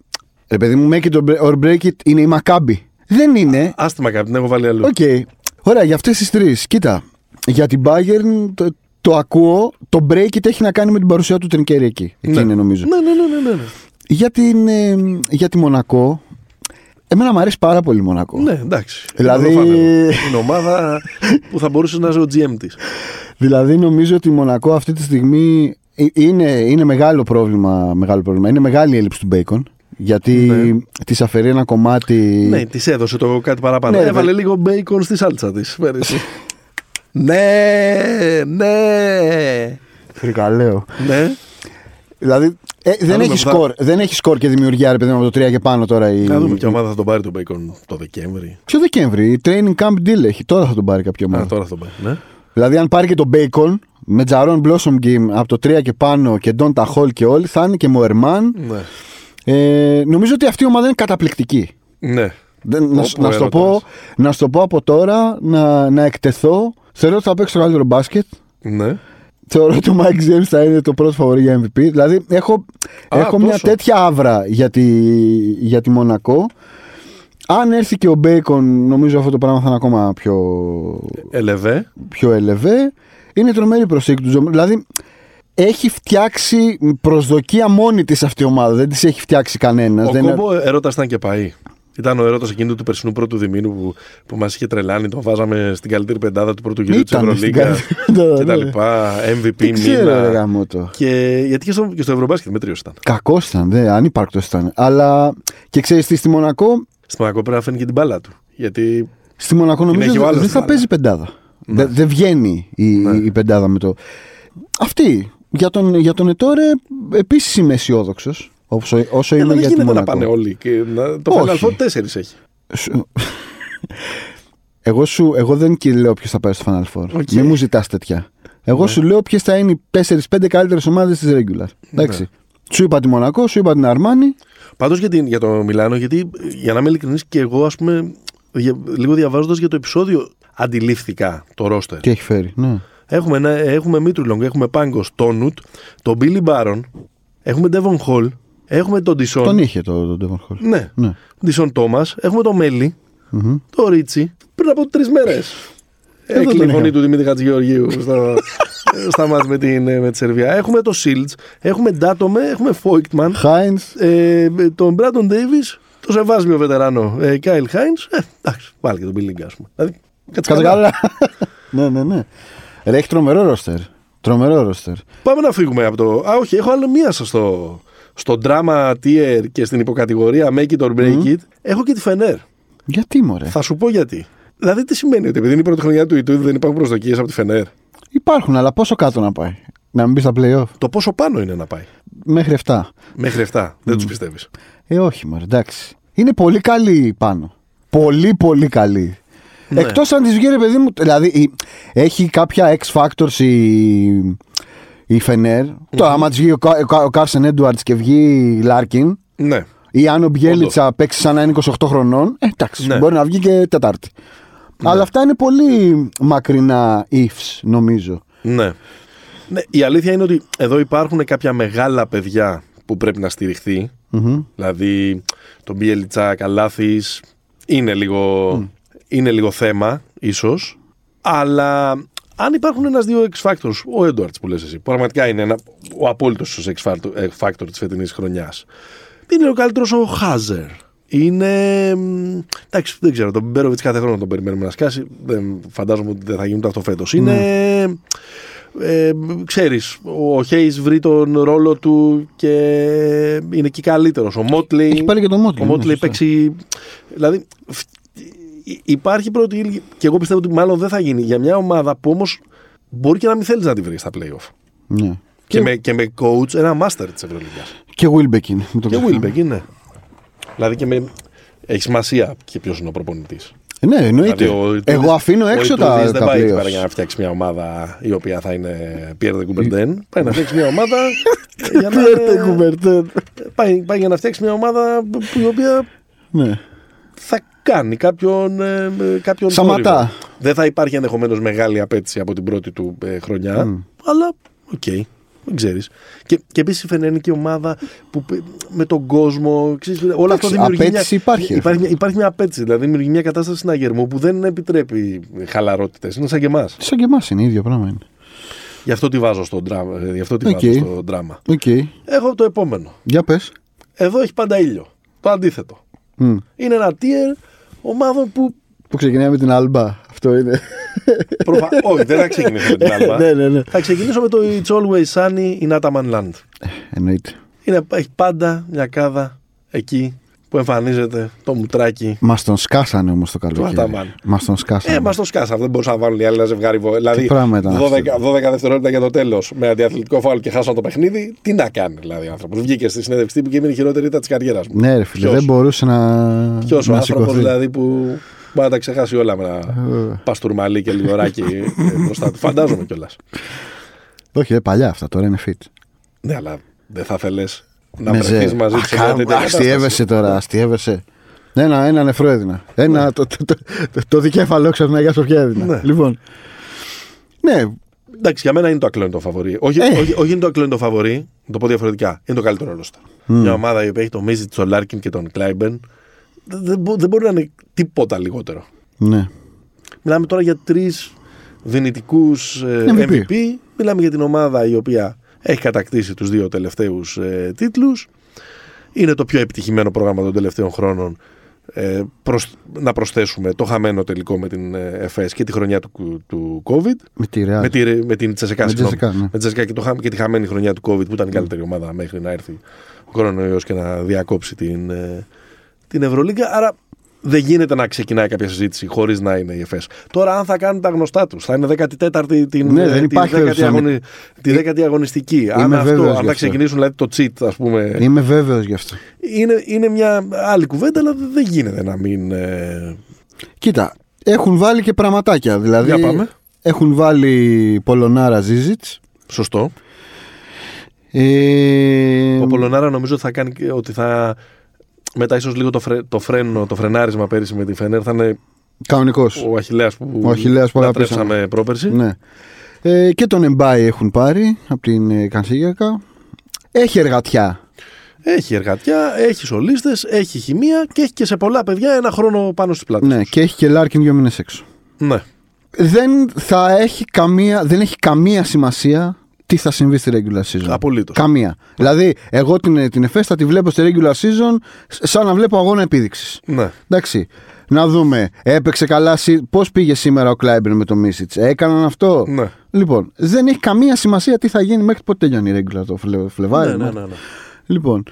ρε παιδί μου, make it or break- or break it είναι η Μακάμπι. Δεν είναι. Άσ' τη Μακάμπι, την έχω βάλει αλλού. Οκ. Ωραία, για αυτές τις τρεις. Κοίτα. Για την Bayern το, το ακούω. Το break it έχει να κάνει με την παρουσία του Τρινκέρι εκεί. Εκεί Ναι. είναι νομίζω. Ναι, ναι, ναι, ναι, ναι. Για, την, ε, για τη Μονακό. Εμένα μου αρέσει πάρα πολύ η Μονακό. Ναι, εντάξει. Δηλαδή- Είναι ολοφάνερο. Είναι ομάδα που θα μπορούσε να είσαι ο GM της. Δηλαδή νομίζω ότι η Μονακό αυτή τη στιγμή ε, είναι, είναι μεγάλο, πρόβλημα, μεγάλο πρόβλημα. Είναι μεγάλη η έλλειψη του Μπέικον. Γιατί Ναι. της αφαιρεί ένα κομμάτι. Ναι, της έδωσε το κάτι παραπάνω. Ναι, ρε, Έβαλε βε- λίγο μπέικον στη σάλτσα της πέρυσι. Ναι, ναι. Φρικαλαίο. Ναι. Δηλαδή ε, δεν, δούμε έχει που θα- σκορ, δεν έχει σκορ και δημιουργία ρε παιδί μου, από το 3 και πάνω τώρα. Η... Να δούμε ποια ομάδα θα τον πάρει τον Μπέικον το Δεκέμβρη. Ποιο Δεκέμβρη, η training camp deal έχει. Τώρα θα τον πάρει κάποια ομάδα. Α, τώρα θα τον πάρει. Ναι. Δηλαδή, αν πάρει και τον Bacon με Τζαρόν Blossom Game από το 3 και πάνω και Donta Hall και όλοι, θα είναι και Μοερμάν. Ναι. Ε, νομίζω ότι αυτή η ομάδα είναι καταπληκτική. ναι. Δεν, να, Όπου να, σου το πω, έρωτας. να σου το πω από τώρα, να, να εκτεθώ. Θεωρώ ότι θα παίξει το καλύτερο μπάσκετ. Ναι. Θεωρώ ότι ο Mike James θα είναι το πρώτο φαβορή για MVP. Δηλαδή, έχω, Α, έχω μια τόσο. τέτοια άβρα για τη, για τη Μονακό. Αν έρθει και ο Bacon, νομίζω αυτό το πράγμα θα είναι ακόμα πιο, Ελεβέ. πιο ελεβέ. Είναι τρομερή προσήκη του Τζομ. Δηλαδή, έχει φτιάξει προσδοκία μόνη της αυτή η ομάδα. Δεν της έχει φτιάξει κανένας. Ο κόμπο έρωτας ήταν και πάει. Ήταν ο έρωτας εκείνου του περσινού πρώτου διμήνου που, που μας είχε τρελάνει. Τον βάζαμε στην καλύτερη πεντάδα του πρώτου γύρου της Ήταν στην Ευρωλίγκα καλύτερη πεντάδα, και τα ναι. λοιπά. MVP Δεν ξέρω, ρε μήνα. γάμο το. Και, γιατί και στο, και στο Ευρωμπάσκετ μέτριο ήταν. Κακός ήταν, δεν, ανύπαρκτος ήταν. Αλλά και ξέρεις τι, στη Μονακό, Στη Μονακό πρέπει να φαίνει και την μπάλα του. Γιατί στη Μονακό νομίζω έχει ο δεν άλλος δεν την θα μπάλα. παίζει πεντάδα. Δεν δεν βγαίνει η, Ναι. η πεντάδα με το. Αυτή. Για τον, για τον Ετόρε επίσης είμαι αισιόδοξος. Όσο, όσο ε, είμαι δεν για τη γίνεται να Μονακό. πάνε όλοι. Και να, το Όχι. Final Four 4 έχει. Σου- εγώ, σου, εγώ δεν και λέω ποιος θα πάει στο Final Four. Ok. Μην μου ζητάς τέτοια. Εγώ σου λέω ποιες θα είναι οι 4-5 καλύτερες ομάδες της regular. Εντάξει. Σου είπα τη Μονακό, σου είπα την Αρμάνι. Πάντως για, την- για το Μιλάνο, γιατί για να είμαι ειλικρινής και εγώ, ας πούμε, δια- λίγο διαβάζοντας για το επεισόδιο, αντιλήφθηκα το ρόστερ. Τι έχει φέρει. Ναι. Έχουμε, ένα, έχουμε Μήτρου-Λονγκ, έχουμε Πάγκος, Τόνουτ, τον Μπίλι Μπάρον, έχουμε Ντέβον Χολ, έχουμε τον Ντεσόν. Τον είχε το, το Devon Hall. Ναι, Ναι. Ντεσόν Τόμα, έχουμε τον Μέλι, Μμμ. τον Ρίτσι, πριν από τρεις μέρες. Εδώ Έκλεινε τον η φωνή είχαμε. του Δημήτρη Χατζηγεωργίου στο, στα μάτς με, την, ε, με τη Σερβία. Έχουμε το Σιλντς, έχουμε Ντάτομε, έχουμε Φόιγκτμαν, Χάινς. ε, τον Μπράντον Ντέιβις, το σεβάσμιο βετεράνο ε, Κάιλ Χάινς. Ε, εντάξει, βάλει και τον Μπιλίγκα, ας πούμε. Δηλαδή, κάτσε Κάτσε καλά. καλά. ναι, ναι, ναι. Ρε, έχει τρομερό ρόστερ. Τρομερό ρόστερ. Πάμε να φύγουμε από το. Α, όχι, έχω άλλο μία σας στο, στο drama tier και στην υποκατηγορία Make it or break it. Έχω και τη Φενέρ. Γιατί μωρέ; Θα σου πω γιατί. Δηλαδή, τι σημαίνει ότι επειδή είναι η πρώτη χρονιά του Ιτούδη δεν υπάρχουν προσδοκίες από τη Φενέρ; Υπάρχουν, αλλά πόσο κάτω να πάει; Να μην μπει στα playoff; Το πόσο πάνω είναι να πάει; Μέχρι 7. Μέχρι 7. Δεν τους πιστεύεις; Ε, όχι, μωρέ, εντάξει. Είναι πολύ καλή πάνω. Πολύ, πολύ καλή. Ναι. Εκτός αν της βγει, ρε παιδί μου. Δηλαδή, η- έχει κάποια X Factors η, η Φενέρ. Τώρα, άμα της βγει ο, Κα- ο Κα- ο Κάρσεν Έντουαρτς και βγει η Λάρκιν, Ναι. ή αν ο Μπιέλιτσα παίξει σαν να είναι 28 χρονών, ε, εντάξει, Ναι. μπορεί να βγει και Τετάρτη. Αλλά αυτά είναι πολύ μακρινά ifs, νομίζω. Ναι. ναι. Η αλήθεια είναι ότι εδώ υπάρχουν κάποια μεγάλα παιδιά που πρέπει να στηριχθεί. Μμμ. Δηλαδή, τον Μπιελιτσά, Καλάθης είναι λίγο, είναι λίγο θέμα, ίσως. Αλλά αν υπάρχουν ένα-δύο X Factors, ο Έντουαρτ που λες εσύ, που πραγματικά είναι ένα, ο απόλυτος X Factor, X Factor της φετινής χρονιάς. Είναι ο καλύτερος ο Χάζερ. Είναι. μ, Εντάξει, δεν ξέρω. Τον Μπέροβιτς κάθε χρόνο τον περιμένουμε να σκάσει. Δεν, φαντάζομαι ότι δεν θα γίνει αυτό φέτος. Είναι. Ε, ξέρεις, ο Χέις βρει τον ρόλο του και είναι και καλύτερος. Ο Μότλι, Έχει πάλι και τον Μότλι, ο ναι, Μότλι σωστά. παίξει... Δηλαδή, φ- υ- υπάρχει πρώτη ύλη και εγώ πιστεύω ότι μάλλον δεν θα γίνει για μια ομάδα που όμως μπορεί και να μην θέλεις να τη βρεις στα playoff. Ναι. Και, με, και με coach ένα master της Ευρωλίγκας. Και Wilbekin. μην το Και ξεχνάμε. Wilbeck είναι. Δηλαδή και με... Έχει σημασία και ποιος είναι ο προπονητής. Ε, Ναι, εννοείται. Δηλαδή, Εγώ αφήνω έξω τα, Δεν τα πάει εκεί playoffs. πέρα για να φτιάξει μια ομάδα η οποία θα είναι Pierre de Coubertin. Πάει να φτιάξει μια ομάδα. για να είναι- πάει, πάει για να φτιάξει μια ομάδα που, η οποία Ναι. Θα κάνει κάποιον, ε, ε, κάποιον σαματά. θόρυβο. Δεν θα υπάρχει ενδεχομένως μεγάλη απαίτηση από την πρώτη του ε, χρονιά, αλλά οκ. δεν ξέρεις. Και, και επίσης φαίνεται είναι και ομάδα που π- με τον κόσμο. Ξέρεις, όλο αυτό Εντάξει, δημιουργεί. απαίτηση μια, υπάρχει, ρε υπάρχει, μια, υπάρχει μια απαίτηση. Δηλαδή δημιουργεί μια κατάσταση συναγερμού που δεν επιτρέπει χαλαρότητες. Είναι σαν και εμάς. Σαν και εμάς είναι ίδιο πράγμα. Είναι. Γι' αυτό τη βάζω στο δράμα. ε, Γι' αυτό τη Οκ. βάζω στο δράμα. Οκ. Έχω το επόμενο. Για πες. Εδώ έχει πάντα ήλιο. Το αντίθετο. Είναι ένα tier ομάδων που Που ξεκινάει με την Άλμπα. Αυτό είναι. Προφα... Όχι, δεν θα ξεκινήσω με την Άλμπα. ναι, ναι, ναι. Θα ξεκινήσω με το It's Always Sunny in Ataman Land. Εννοείται. Είναι, έχει πάντα μια κάδα εκεί που εμφανίζεται το μουτράκι. Μας τον σκάσανε όμως το καλοκαίρι. Αταμάν. Μας τον σκάσανε. Ε, μας το σκάσα. Δεν μπορούσαν να βάλουν οι άλλοι ένα ζευγάρι. βο- Δηλαδή, πράγμα ήταν 12, αυτό; 12 δευτερόλεπτα για το τέλος με αντιαθλητικό φάουλ και χάσαν το παιχνίδι. Τι να κάνει δηλαδή ο άνθρωπος. Βγήκε στη συνέντευξη τύπου και έμεινε η χειρότερη ήττα της καριέρας μου. Ναι, ρε φίλε, Ποιος; δεν μπορούσε να. Ποιος ο να άνθρωπος σηκωθεί. δηλαδή που μπορεί να τα ξεχάσει όλα με ένα Ε. παστούρμαλί και λιγοράκι ε, μπροστά του. Φαντάζομαι κιόλας. Όχι, ρε, παλιά αυτά τώρα είναι fit. Ναι, αλλά δεν θα θέλει να Με βρεθείς ζε- μαζί τους σε μια Αχα, τέτοια κατάσταση. Αστείευεσαι τώρα, αστείευεσαι. Ένα, ένα νεφρό έδινα. Ένα, το, το, το, το, το δικέφαλο ξαφνικά για σοφιά έδινα. Ναι. Λοιπόν. Ναι, Εντάξει, για μένα είναι το ακλόνητο φαβορή. Όχι, Ε. όχι, όχι είναι το ακλόνητο φαβορή, να το πω διαφορετικά. Είναι το καλύτερο ρόστερ. Μια ομάδα η οποία έχει τον Μίτσιτς, τον Λάρκιν και τον Κλάιμπερν δεν, δεν μπο- δεν μπορεί να είναι τίποτα λιγότερο. ναι. Μιλάμε τώρα για τρεις δυνητικούς MVP. MVP. Μιλάμε για την ομάδα η οποία έχει κατακτήσει τους δύο τελευταίους ε, τίτλους. Είναι το πιο επιτυχημένο πρόγραμμα των τελευταίων χρόνων. Ε, προσ- να προσθέσουμε το χαμένο τελικό με την ε, ΕΦΕΣ και τη χρονιά του, του COVID. Με τη Real. Με, τη, με την Τσεσεκά, Με συγγνώμη. Τσεσεκά, ναι. Με την Τσεσεκά και, το, χα- και τη χαμένη χρονιά του COVID που ήταν η καλύτερη ομάδα μέχρι να έρθει ο κορονοϊός και να διακόψει την, ε, την Ευρωλίγκα. Άρα δεν γίνεται να ξεκινάει κάποια συζήτηση χωρίς να είναι η ΕΦΕΣ. Τώρα, αν θα κάνουν τα γνωστά τους, θα είναι 14η την, Ναι, ε, δεν τη υπάρχει 10η, περίπτωση να αγωνι... τη 10η αγωνιστική. αν, αυτό, βέβαιος αν γι' θα αυτό. ξεκινήσουν δηλαδή, το cheat, ας πούμε. Είμαι βέβαιος γι' αυτό. Είναι, είναι μια άλλη κουβέντα, αλλά δεν γίνεται να μην. Ε... Κοίτα, έχουν βάλει και πραγματάκια. Δηλαδή, Για πάμε. έχουν βάλει Πολωνάρα Ζίζιτς. Σωστό. Ε, Ο Πολωνάρα νομίζω ότι θα κάνει και- ότι θα. Μετά ίσως λίγο το, φρε, το φρένο, το φρενάρισμα πέρυσι με τη Φενέρ θα είναι Κανονικός. ο Αχιλλέας που, Ο Αχιλλέας που αγαπήσαμε. λατρέψαμε πρόπερση. Ναι. Ε, και τον Εμπάι έχουν πάρει από την ε, Καρσίγιακα. Έχει εργατιά. Έχει εργατιά, έχει σολίστες, έχει χημεία και έχει και σε πολλά παιδιά ένα χρόνο πάνω στις πλάτες. Ναι, και έχει και Λάρκιν δύο μήνες έξω. ναι. δεν θα έχει καμία, δεν έχει καμία σημασία τι θα συμβεί στη regular season; Απολύτως. Καμία. Δηλαδή, εγώ την, την ΕΦΕΣ θα τη βλέπω στη regular season σαν να βλέπω αγώνα επίδειξης. Ναι. Εντάξει. Να δούμε. Έπαιξε καλά. Πώς πήγε σήμερα ο Κλάιμπερ με το Μίσιτς; Έκαναν αυτό; Ναι. Λοιπόν, δεν έχει καμία σημασία τι θα γίνει μέχρι πότε τελειώνει η regular το Φλε- Φλεβάρι. Ναι, ναι, Μάρτιο. ναι, ναι. Λοιπόν,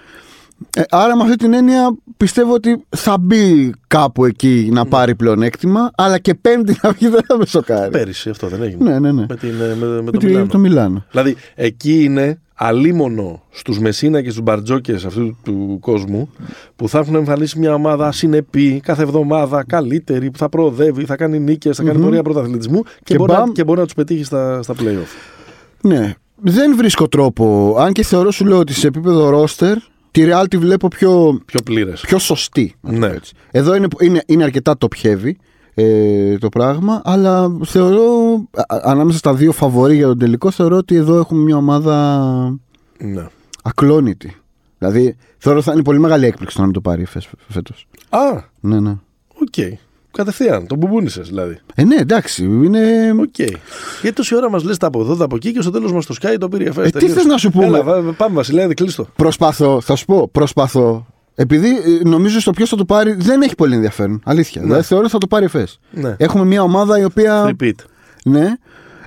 ε, άρα με αυτή την έννοια πιστεύω ότι θα μπει κάπου εκεί να πάρει πλεονέκτημα, αλλά και πέμπτη να βγει δεν θα με σοκάρει. Πέρυσι αυτό δεν έγινε. Ναι, ναι, ναι. Με, την, ε, με, με Με το τη- Μιλάνο. το Μιλάνο. Δηλαδή, εκεί είναι αλίμονο στους Μεσίνα και στους Μπαρτζόκες αυτού του κόσμου που θα έχουν εμφανίσει μια ομάδα συνεπή κάθε εβδομάδα, καλύτερη, που θα προοδεύει, θα κάνει νίκες, θα κάνει πορεία πρωταθλητισμού και, Και μπορεί, να, μπαμ. και μπορεί να τους πετύχει στα, στα playoff. Ναι. Δεν βρίσκω τρόπο, αν και θεωρώ σου λέω ότι σε επίπεδο ρόστερ, τη Real τη βλέπω πιο, Πιο πλήρες. πιο σωστή. να το πω Ναι. έτσι. Εδώ είναι, είναι, είναι αρκετά top heavy ε, το πράγμα, αλλά θεωρώ α- α- ανάμεσα στα δύο φαβορή για τον τελικό, θεωρώ ότι εδώ έχουμε μια ομάδα Ναι. ακλόνητη. Δηλαδή, θεωρώ θα είναι πολύ μεγάλη έκπληξη το να μην το πάρει φέτος. Α, Ναι, ναι. οκ. Κατευθείαν. Τον μπουμπούνισες δηλαδή. Ε, ναι, εντάξει. Είναι... Οκ. Γιατί τόση ώρα μας λες τα από εδώ, τα από εκεί και στο τέλος μας το σκάει το πήρε η Ε, τι θες να σου πούμε; Έλα, βα- πάμε, Βασιλέα, κλείστο. Προσπαθώ, θα σου πω, προσπαθώ. Επειδή ε, νομίζω στο ποιος θα το πάρει δεν έχει πολύ ενδιαφέρον. Αλήθεια. Δηλαδή, θεωρώ ότι θα το πάρει εφές. Ναι. Έχουμε μια ομάδα η οποία. Repeat. Ναι.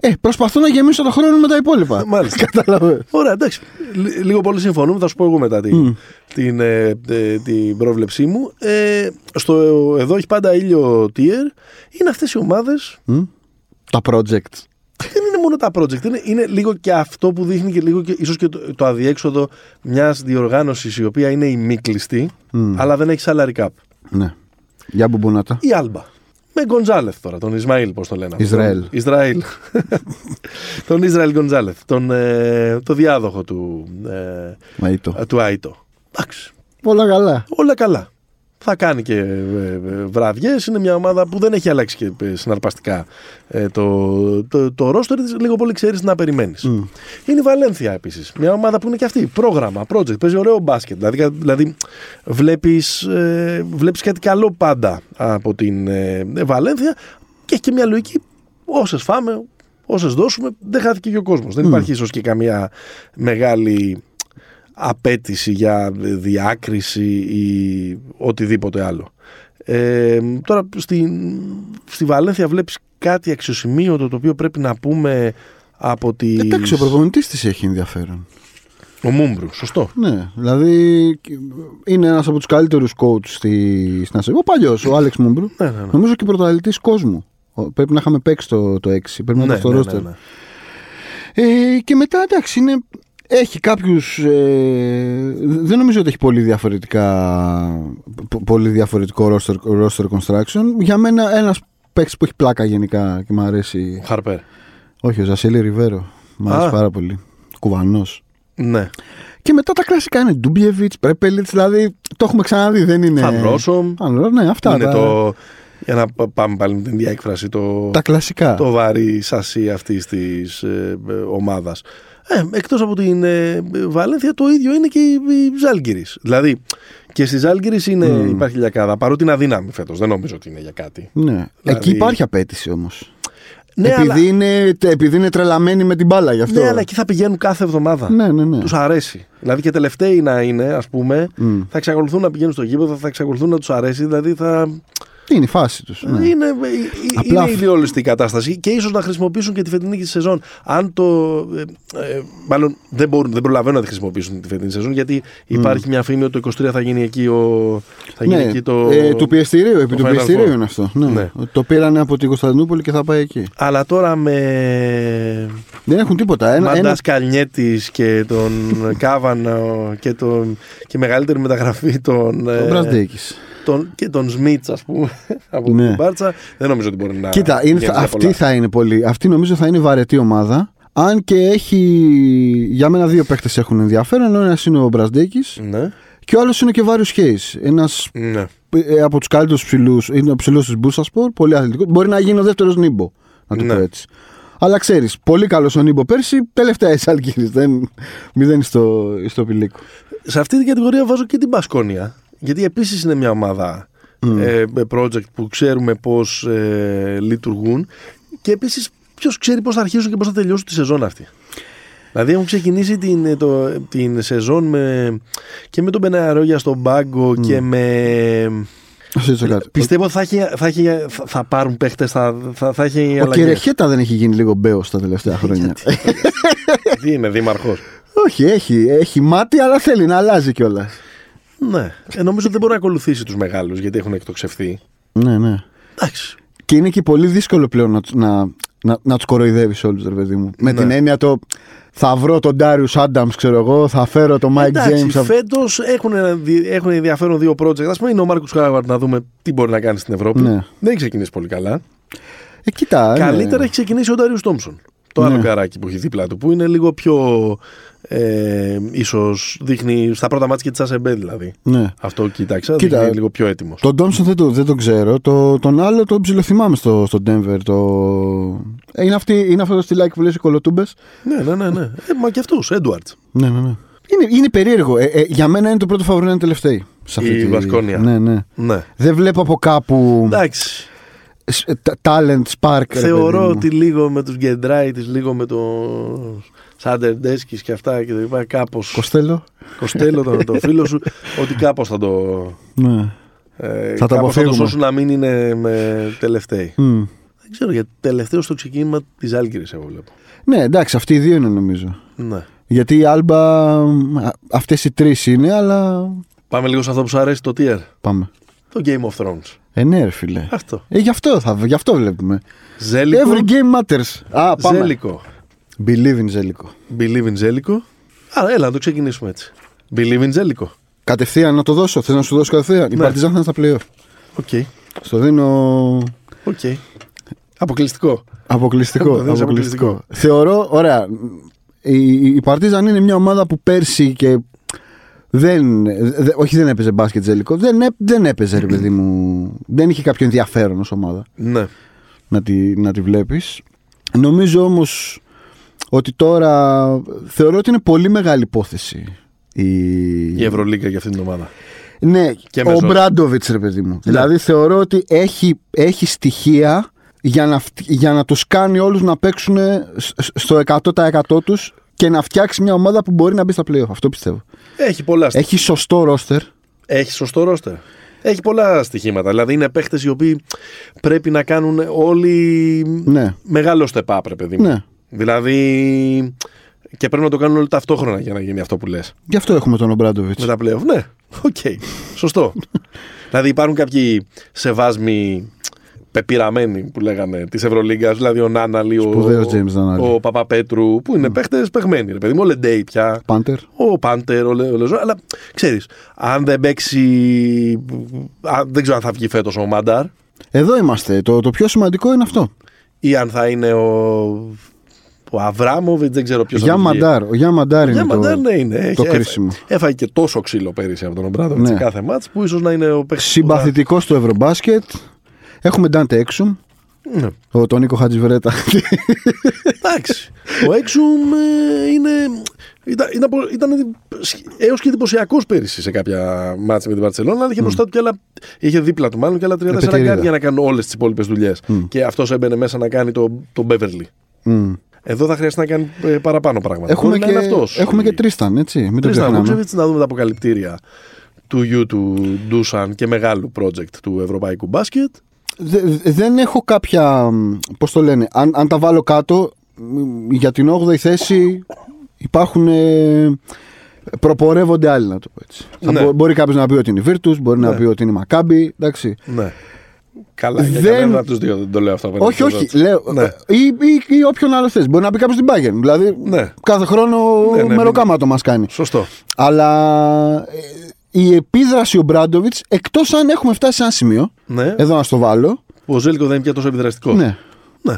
Ε, προσπαθώ να γεμίσω το χρόνο με τα υπόλοιπα. Μάλιστα. Κατάλαβες. Ωραία, εντάξει. Λι- Λίγο πολύ συμφωνούμε. Θα σου πω εγώ μετά την, την, ε, ε, την πρόβλεψή μου. Ε, στο εδώ έχει πάντα ήλιο tier. Είναι αυτές οι ομάδε. Τα project. Δεν είναι μόνο τα project. Είναι, είναι λίγο και αυτό που δείχνει και λίγο και ίσως και το, το αδιέξοδο μιας διοργάνωσης η οποία είναι ημίκλειστη, αλλά δεν έχει salary cap. Ναι. Για μπουμπουνάτα. Η Άλμπα. Με Γκοντζάλεφ τώρα, τον Ισμαήλ, πώς το λένε. αυτό. Ισραήλ. Τον Ισραήλ. τον Ισραήλ Γκοντζάλεφ. Τον, ε, το διάδοχο του, ε, Μαΐτο. ε, του Άιτο. Εντάξει. Όλα καλά. Όλα καλά. Θα κάνει και ε, ε, βραδιές. Είναι μια ομάδα που δεν έχει αλλάξει και ε, συναρπαστικά ε, το, το, το roster της. Λίγο πολύ ξέρεις τι να περιμένεις. Είναι η Βαλένθια επίσης. Μια ομάδα που είναι και αυτή. Πρόγραμμα, project. Παίζει ωραίο μπάσκετ. Δηλαδή, δηλαδή βλέπεις, ε, βλέπεις κάτι καλό πάντα από την ε, Βαλένθια και έχει και μια λογική. Όσες φάμε, όσες δώσουμε, δεν χάθηκε και ο κόσμος. Δεν υπάρχει ίσως και καμία μεγάλη απέτηση για διάκριση ή οτιδήποτε άλλο. Ε, τώρα στη, στη Βαλένθια βλέπεις κάτι αξιοσημείωτο το οποίο πρέπει να πούμε από τη... Εντάξει, ο προπονητής της έχει ενδιαφέρον. Ο Μούμπρου, σωστό. Ναι, δηλαδή είναι ένας από τους καλύτερους coach στη, στην Ασία. Ο παλιός, ο Άλεξ Μούμπρου. Ναι, ναι, ναι. Νομίζω και πρωταθλητής κόσμου. Ο- Πρέπει να είχαμε παίξει το, το 6. Πρέπει να Ναι, ήταν στο ναι, ρόστερ. ναι, ναι. Ε, και μετά εντάξει, είναι, έχει κάποιους. Ε, δεν νομίζω ότι έχει πολύ, διαφορετικά, πο- πολύ διαφορετικό roster, roster construction. Για μένα ένας παίκτης που έχει πλάκα γενικά και μου αρέσει. Χαρπέρ. Όχι, ο Ζασίλη Ριβέρο. Μου αρέσει Α. πάρα πολύ. Κουβανός. Ναι. Και μετά τα κλασικά είναι Ντούμπιεβιτς, Πρέπελιτ, δηλαδή το έχουμε ξαναδεί, δεν είναι. Φανρόσομ. Φανρό, ναι, αυτά. Είναι τα, το... Για να πα- πάμε πάλι με την διέκφραση. Το, τα κλασικά. το βαρύ σασί αυτής της ε, ε, ομάδας. Ε, Εκτός από την ε, Βαλένθια, το ίδιο είναι και η, η Ζάλγκυρης. Δηλαδή και στη Ζάλγκυρης είναι, υπάρχει λιακάδα, παρότι είναι αδύναμη φέτος. Δεν νομίζω ότι είναι για κάτι. Ναι. Δηλαδή- Εκεί υπάρχει απέτηση όμως. Ναι, επειδή, αλλά, είναι, επειδή είναι τρελαμένοι με την μπάλα γι' αυτό. ναι, αλλά εκεί θα πηγαίνουν κάθε εβδομάδα. ναι, ναι. ναι. Τους αρέσει. Δηλαδή και τελευταίοι να είναι, ας πούμε, θα εξακολουθούν να πηγαίνουν στο γήπεδο, θα εξακολουθούν να τους αρέσει. Δηλαδή θα. Είναι η φάση τους. Ναι. Είναι, ε, Απλά- είναι ιδεολιστική η κατάσταση και ίσως να χρησιμοποιήσουν και τη φετινή σεζόν. Αν το. Ε, ε, μάλλον δεν, μπορούν, δεν προλαβαίνουν να τη χρησιμοποιήσουν τη φετινή σεζόν γιατί υπάρχει μια φήμη ότι το 23 θα γίνει εκεί, ο, θα γίνει Ναι, εκεί το. ε, του πιεστηρίου, επί το του Final πιεστηρίου Four. είναι αυτό. Ναι. Ναι. Το πήρανε από την Κωνσταντινούπολη και θα πάει εκεί. Αλλά τώρα με Δεν έχουν τίποτα. Ένα, Μαντάς ένα, Καλνιέτης και τον Κάβανο και, τον, και μεγαλύτερη μεταγραφή των, ο ε, Μπραντέκης. Τον, και τον Σμιτς, ας πούμε, από Ναι. την Μπάρτσα. Δεν νομίζω ότι μπορεί να. Κοίτα, είναι, γίνει θα, για αυτή πολλά. θα είναι πολύ. Αυτή νομίζω θα είναι βαρετή ομάδα. Αν και έχει. Για μένα δύο παίχτε έχουν ενδιαφέρον. Ο ένας είναι ο Μπραντέκης Ναι, και ο άλλος είναι και ο Βάριος Χέις. Ένας ναι. ε, από τους καλύτερους ψηλού. Είναι ο ψηλός της Μπούσασπορ. Πολύ αθλητικός. Μπορεί να γίνει ο δεύτερος Νίμπο. Να το Ναι. πω έτσι. Αλλά ξέρεις, πολύ καλός ο Νίμπο πέρσι. Τελευταία η Σάλκη. Δεν μηδέν στο, στο πηλίκο. Σε αυτή την κατηγορία βάζω και την Πασκόνια. Γιατί επίσης είναι μια ομάδα ε, με project που ξέρουμε πώς ε, λειτουργούν. Και επίσης, ποιος ξέρει πώς θα αρχίσουν και πώς θα τελειώσουν τη σεζόν αυτή. Δηλαδή έχουν ξεκινήσει την, το, την σεζόν με, και με τον Μπεναρόγια στον πάγκο και με. Πιστεύω ότι θα, έχει, θα, έχει, θα πάρουν παίχτες, θα, θα, θα έχει Ο Κερεχέτα δεν έχει γίνει λίγο μπέος τα τελευταία χρόνια. Τι είναι, δήμαρχος; Όχι, έχει, έχει μάτι, αλλά θέλει να αλλάζει κιόλας. Ναι. Ε, νομίζω ότι δεν μπορεί να ακολουθήσει τους μεγάλους γιατί έχουν εκτοξευθεί. Ναι, ναι. Εντάξει. Και είναι και πολύ δύσκολο πλέον να, να, να, να τους κοροϊδεύεις όλους, ρε παιδί μου. Με Ναι. την έννοια το θα βρω τον Ντάριου Άνταμ, ξέρω εγώ, θα φέρω τον Μάικ Εντάξει, Τζέιμς. φέτος έχουν, ένα δι- έχουν ενδιαφέρον δύο project. Ας πούμε, είναι ο Μάρκο Χάουαρτ να δούμε τι μπορεί να κάνει στην Ευρώπη. Ναι. Δεν έχει ξεκινήσει πολύ καλά. Ε, κοίτα. Καλύτερα ναι. έχει ξεκινήσει ο Ντάριο Τόμψον. Το Ναι. άλλο γκαρντάκι που έχει δίπλα του, που είναι λίγο πιο. Ε, ίσως δείχνει στα πρώτα μάτια και τη ACB δηλαδή. Ναι. Αυτό κοίταξα, Κοίτα, δείχνει λίγο πιο έτοιμος. Τον Τόμψον δεν, το, δεν τον ξέρω. Το, τον άλλο τον ψιλοθυμάμαι στο, στο Denver. Το... Ε, είναι, αυτή, είναι αυτό το στυλάκι που λες οι κολοτούμπες; Ναι, ναι, ναι. ναι. Ε, μα και αυτούς, Έντουαρτ. Ναι, ναι, ναι. Είναι, είναι περίεργο. Ε, ε, για μένα είναι το πρώτο φαβορό να είναι τελευταίοι. Σε αυτή Η τη... Βασκόνια. Ναι, ναι. Ναι. Δεν βλέπω από κάπου Εντάξει. σ- ε, τα- talent spark. ρε Θεωρώ παιδί μου. ότι λίγο με τους Γκεντράιτη, λίγο με τον Σάντερ Ντέσκι και αυτά και το είπα, κάπω. Κοστέλο. Κοστέλο τον, τον φίλο σου, ότι κάπως θα το. Ναι. Ε, Θα το κάπως θα το αποφύγουμε. σώσουν να μην είναι με τελευταίοι. Μμ. Δεν ξέρω γιατί τελευταίο στο ξεκίνημα της Άλγηρη εγώ βλέπω. Ναι, εντάξει, αυτοί οι δύο είναι νομίζω. Ναι. Γιατί η Άλμπα, αυτές οι τρεις είναι, αλλά. Πάμε λίγο σε αυτό που σου αρέσει το tier. Πάμε. Το Game of Thrones. Ε, ναι, ρε φίλε. Αυτό. Ε, γι' αυτό, θα, γι' αυτό βλέπουμε. Ζέλικο. Every game matters. Α, πάμε. Ζέλικο. Believe in Ζέλικο. Believe in Ζέλικο. Άρα, έλα να το ξεκινήσουμε έτσι. Believe in Ζέλικο. Κατευθείαν να το δώσω. Θες να σου δώσω κατευθείαν. Η Ναι. Παρτιζάν θα είναι στα playoff. Οκ. Στο δίνω Οκ. Αποκλειστικό. αποκλειστικό. Το δίνεις αποκλειστικό. αποκλειστικό. Θεωρώ, ωραία. Η, η Παρτίζαν είναι μια ομάδα που πέρσι και δεν, δε- όχι δεν έπαιζε μπάσκετ Ζέλικο. Δεν, έ- δεν έπαιζε, ρε παιδί μου. Δεν είχε κάποιο ενδιαφέρον ως ομάδα Ναι. να τη, να τη βλέπεις. Νομίζω όμως ότι τώρα θεωρώ ότι είναι πολύ μεγάλη υπόθεση η, Η Ευρωλίγκα για αυτήν την ομάδα. Ναι, Και ο μέσω- Μπράντοβιτς, ρε παιδί μου. Δηλαδή θεωρώ ότι έχει, έχει στοιχεία για να, φτ- για να τους κάνει όλους να παίξουν σ- σ- στο 100% τους και να φτιάξει μια ομάδα που μπορεί να μπει στα playoff. Αυτό πιστεύω. Έχει πολλά στοιχεία. Έχει σωστό ρόστερ. Έχει σωστό ρόστερ. Έχει πολλά στοιχήματα. Δηλαδή είναι παίχτες οι οποίοι πρέπει να κάνουν όλοι Ναι. μεγάλο step up, ρε παιδί μου. Ναι. Δηλαδή. Και πρέπει να το κάνουν όλοι ταυτόχρονα για να γίνει αυτό που λες. Γι' αυτό έχουμε τον Ομπράντοβιτς. Με τα playoff. Ναι, οκ. Σωστό. δηλαδή υπάρχουν κάποιοι σεβάσμιοι πεπειραμένοι που λέγανε της Ευρωλίγκας, δηλαδή ο Νάναλι, ο, Σπουδαίος James Νάναλι. ο Παπαπέτρου, που είναι mm. παίχτες παιγμένοι, ρε παιδί μου, ο Λεντέι πια. Πάντερ. Ο Πάντερ, ο, Λε, ο Λεσόρ, αλλά ξέρεις, αν δεν παίξει. αν- δεν ξέρω αν θα βγει φέτος ο Μαντάρ Εδώ είμαστε. Το, το πιο σημαντικό είναι αυτό. ή αν θα είναι ο. Ο Αβράμοβιτς, δεν ξέρω ποιος θα Για βγει. Μαντάρ. Ο Για Μαντάρ είναι Για το, Μαντάρ, ναι, είναι. Έχει- το έφα- κρίσιμο. Έφαγε και τόσο ξύλο πέρυσι από τον Ομπράδοβιτ Ναι. σε κάθε μάτς που ίσως να είναι ο παίχτη. Συμπαθητικός στο Ευρωμπάσκετ. Έχουμε Ντάντε Έξουμ. Ναι. Ο τον Νίκο Χατζιβρέτα. Εντάξει. Ο Έξουμ ε, είναι. Ήταν, ήταν, ήταν έως και εντυπωσιακός πέρυσι σε κάποια μάτια με την Παρσελόνα, αλλά είχε μπροστά του και άλλα. Είχε δίπλα του μάλλον και άλλα 34 Πετηρίδα. γκάρ για να κάνουν όλες τις υπόλοιπες δουλειές. Και αυτός έμπαινε μέσα να κάνει τον το Beverley. Μμ. Εδώ θα χρειαστεί να κάνει ε, παραπάνω πράγματα. Έχουμε, Μπορεί να και, είναι αυτός. έχουμε και Τρίσταν, έτσι. Μην το Τρίσταν ξεχνάμε. Βούκτσεβιτς, να δούμε τα αποκαλυπτήρια του γιου του Ντούσαν και μεγάλου project του ευρωπαϊκού μπάσκετ. Δε- δεν έχω κάποια. Πώς το λένε. Αν, αν τα βάλω κάτω, μ, για την 8η θέση υπάρχουν. Ε, προπορεύονται άλλοι, να το πω έτσι. Θα Ναι. μπο- μπορεί κάποιος να πει ότι είναι η Virtus, μπορεί να Ναι. πει ότι είναι η Maccabi. Εντάξει. Ναι. Καλά, για Δεν- κανέναν από τους δύο δεν το λέω αυτό. απέναντι όχι, στο όχι. Ρότσο. Λέω, Ναι. ή, ή, ή όποιον άλλος θες. Μπορεί να πει κάποιος την Bayern. Δηλαδή, Ναι. κάθε χρόνο Ναι, ναι, μεροκάματο μας κάνει. Σωστό. Αλλά ε, η επίδραση ο Μπράντοβιτς, εκτός αν έχουμε φτάσει σε ένα σημείο, Ναι. εδώ να στο βάλω, Ο Ζέλικο δεν είναι πια τόσο επιδραστικό. ναι, ναι.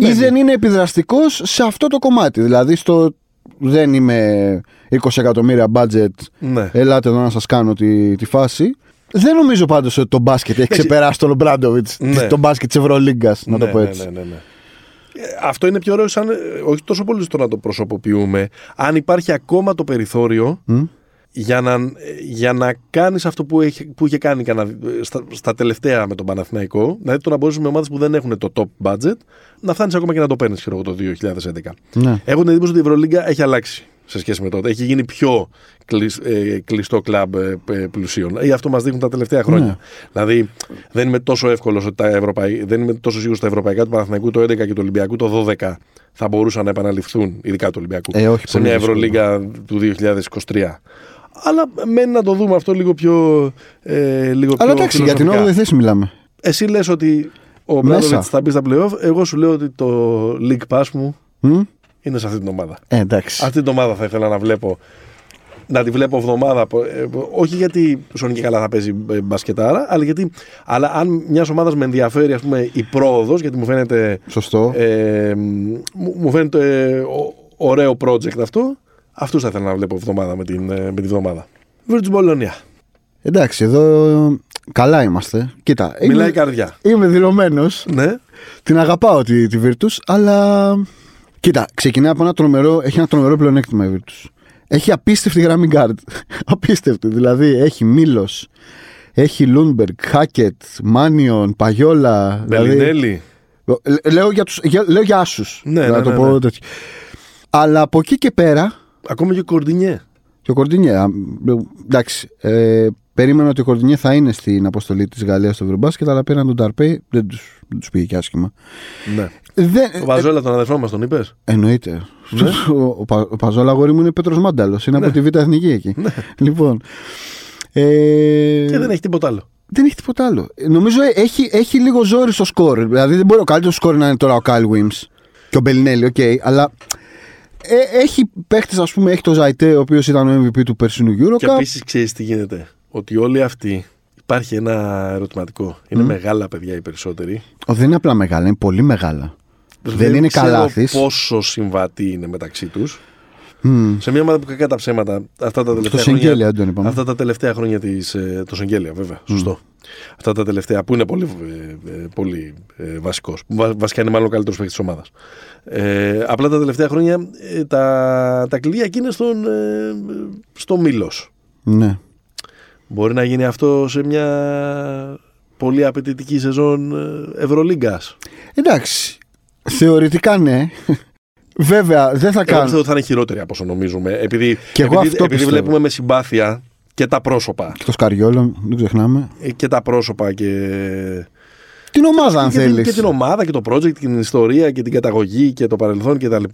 ή δεν είναι επιδραστικός σε αυτό το κομμάτι. Δηλαδή στο δεν είμαι 20 εκατομμύρια budget, Ναι. ελάτε εδώ να σας κάνω τη, τη φάση. Δεν νομίζω πάντως ότι το μπάσκετ έχει ξεπεράσει τον Μπράντοβιτ, Ναι. το μπάσκετ της Ευρωλίγκας, να το Ναι, πω ναι, έτσι. Ναι, ναι, ναι. Ε, Αυτό είναι πιο ωραίο, σαν, ε, όχι τόσο πολύ στο να το προσωποποιούμε, αν υπάρχει ακόμα το περιθώριο Μμ. για να, για να κάνεις αυτό που, έχει, που είχε κάνει κανα, στα, στα τελευταία με τον Παναθηναϊκό, δηλαδή το να μπορείς με ομάδες που δεν έχουν το top budget να φτάνεις ακόμα και να το παίρνεις το 2011. Ναι. Έχω την εντύπωση ότι η Ευρωλίγκα έχει αλλάξει σε σχέση με τότε. Έχει γίνει πιο κλεισ, ε, κλειστό κλαμπ ε, ε, πλουσίων. Ή αυτό μας δείχνουν τα τελευταία χρόνια. Ναι. Δηλαδή δεν είμαι τόσο εύκολος ότι τα ευρωπαϊ... δεν είμαι τόσο σίγουρος ότι τα ευρωπαϊκά του Παναθηναϊκού το 11 και του Ολυμπιακού το 12 θα μπορούσαν να επαναληφθούν, ειδικά του Ολυμπιακού, Ε, όχι, σε πολύ μια δύσκολο. Ευρωλίγκα του 2023. Αλλά μένει να το δούμε αυτό λίγο πιο. Ε, λίγο Αλλά πιο εντάξει, για την φιλοσοφικά. 8η θέση μιλάμε. Εσύ λες ότι ο Μέσα. Μπράδοβιτ θα μπει στα playoff. Εγώ σου λέω ότι το League Pass μου Μμ; Είναι σε αυτή την ομάδα. Ε, εντάξει. Αυτή την ομάδα θα ήθελα να βλέπω. Να τη βλέπω εβδομάδα. ε, όχι γιατί Σόνι και καλά θα παίζει ε, μπασκετάρα, αλλά, γιατί, αλλά αν μιας ομάδας με ενδιαφέρει ας πούμε, η πρόοδος, γιατί μου φαίνεται, Σωστό. ε, μου, μου φαίνεται ε, ο- ωραίο project αυτό, αυτούς θα ήθελα να βλέπω εβδομάδα με, την, ε, με τη βδομάδα. Virtus Bologna. Εντάξει, εδώ καλά είμαστε. Κοίτα, Μιλάει η είμαι, καρδιά. είμαι δηλωμένος. Ναι. Την αγαπάω τη, τη Virtus, αλλά. Κοίτα, ξεκινάει από ένα τρομερό. Έχει ένα τρομερό πλεονέκτημα η Virtus. Έχει απίστευτη γραμμή guard. απίστευτη. Δηλαδή έχει Μίλος, έχει Λούντμπεργκ, Χάκετ, Μάνιον, Παγιόλα. δηλαδή- Μπελινέλη. Λε- λέω, για τους, για, λέω για άσους, Ναι, να ναι, το ναι, πω ναι. τέτοιο. Αλλά από εκεί και πέρα, Ακόμα και ο Κορντινιέ. και ο Κορντινιέ, α, εντάξει, ε, περίμενα ότι ο Κορντινιέ θα είναι στην αποστολή της Γαλλίας στο Ευρωμπάσκετ, αλλά πήραν τον Ταρπέι, δεν τους, δεν τους πήγε και άσχημα. Ναι. Δεν, Ο Βαζόλα, τον αδερφό μας, τον είπες; Εννοείται. Ο, ο, Πα- ο Παζόλα αγόρι μου είναι Πέτρος Μάνταλος, είναι Ναι. από τη Β' Εθνική εκεί. Λοιπόν, ε, Και δεν έχει τίποτα άλλο. δεν έχει τίποτα άλλο. Ε, Νομίζω ε, έχει, έχει λίγο ζόρι στο σκορ. Δηλαδή δεν μπορεί ο καλύτερος σκορ να είναι τώρα ο Κάιλ Βίμς και ο Μπελινέλη, οκ. αλλά ε, έχει παίχτες, ας πούμε, έχει το Ζαϊτέ, ο οποίος ήταν ο MVP του περσινού Και Eurocup. επίσης ξέρεις τι γίνεται; Ότι όλοι αυτοί υπάρχει ένα ερωτηματικό. Είναι μεγάλα παιδιά οι περισσότεροι. Ο, δεν είναι απλά μεγάλα, είναι πολύ μεγάλα. Δεν, είναι ξέρω καλάθι. Πόσο συμβατοί είναι μεταξύ τους. Σε μια ομάδα που κακά τα ψέματα αυτά τα τελευταία Σεγγέλια, χρόνια. δεν τον είπαμε. Αυτά τα τελευταία χρόνια της, ε, το Σεγγέλια, βέβαια. Σωστό. Αυτά τα τελευταία που είναι πολύ, ε, ε, πολύ ε, βασικός. Βασικά είναι μάλλον ο καλύτερος παίκτης της ομάδας. Ε, απλά τα τελευταία χρόνια ε, τα, τα κλειδιά εκεί είναι στον, ε, στο Μήλος. Ναι. Μπορεί να γίνει αυτό σε μια πολύ απαιτητική σεζόν ε, Ευρωλίγκας. Εντάξει. Θεωρητικά ναι. Βέβαια, δεν θα Εγώ κάνω. πιστεύω ότι θα είναι χειρότερη από όσο νομίζουμε. Επειδή, Και εγώ επειδή, αυτό επειδή πιστεύω. βλέπουμε με συμπάθεια και τα πρόσωπα. Και το Σκαριόλο, δεν ξεχνάμε. Ε, Και τα πρόσωπα και. Την ομάδα, αν και, την, θέλεις. και την ομάδα και το project και την ιστορία και την καταγωγή και το παρελθόν κτλ.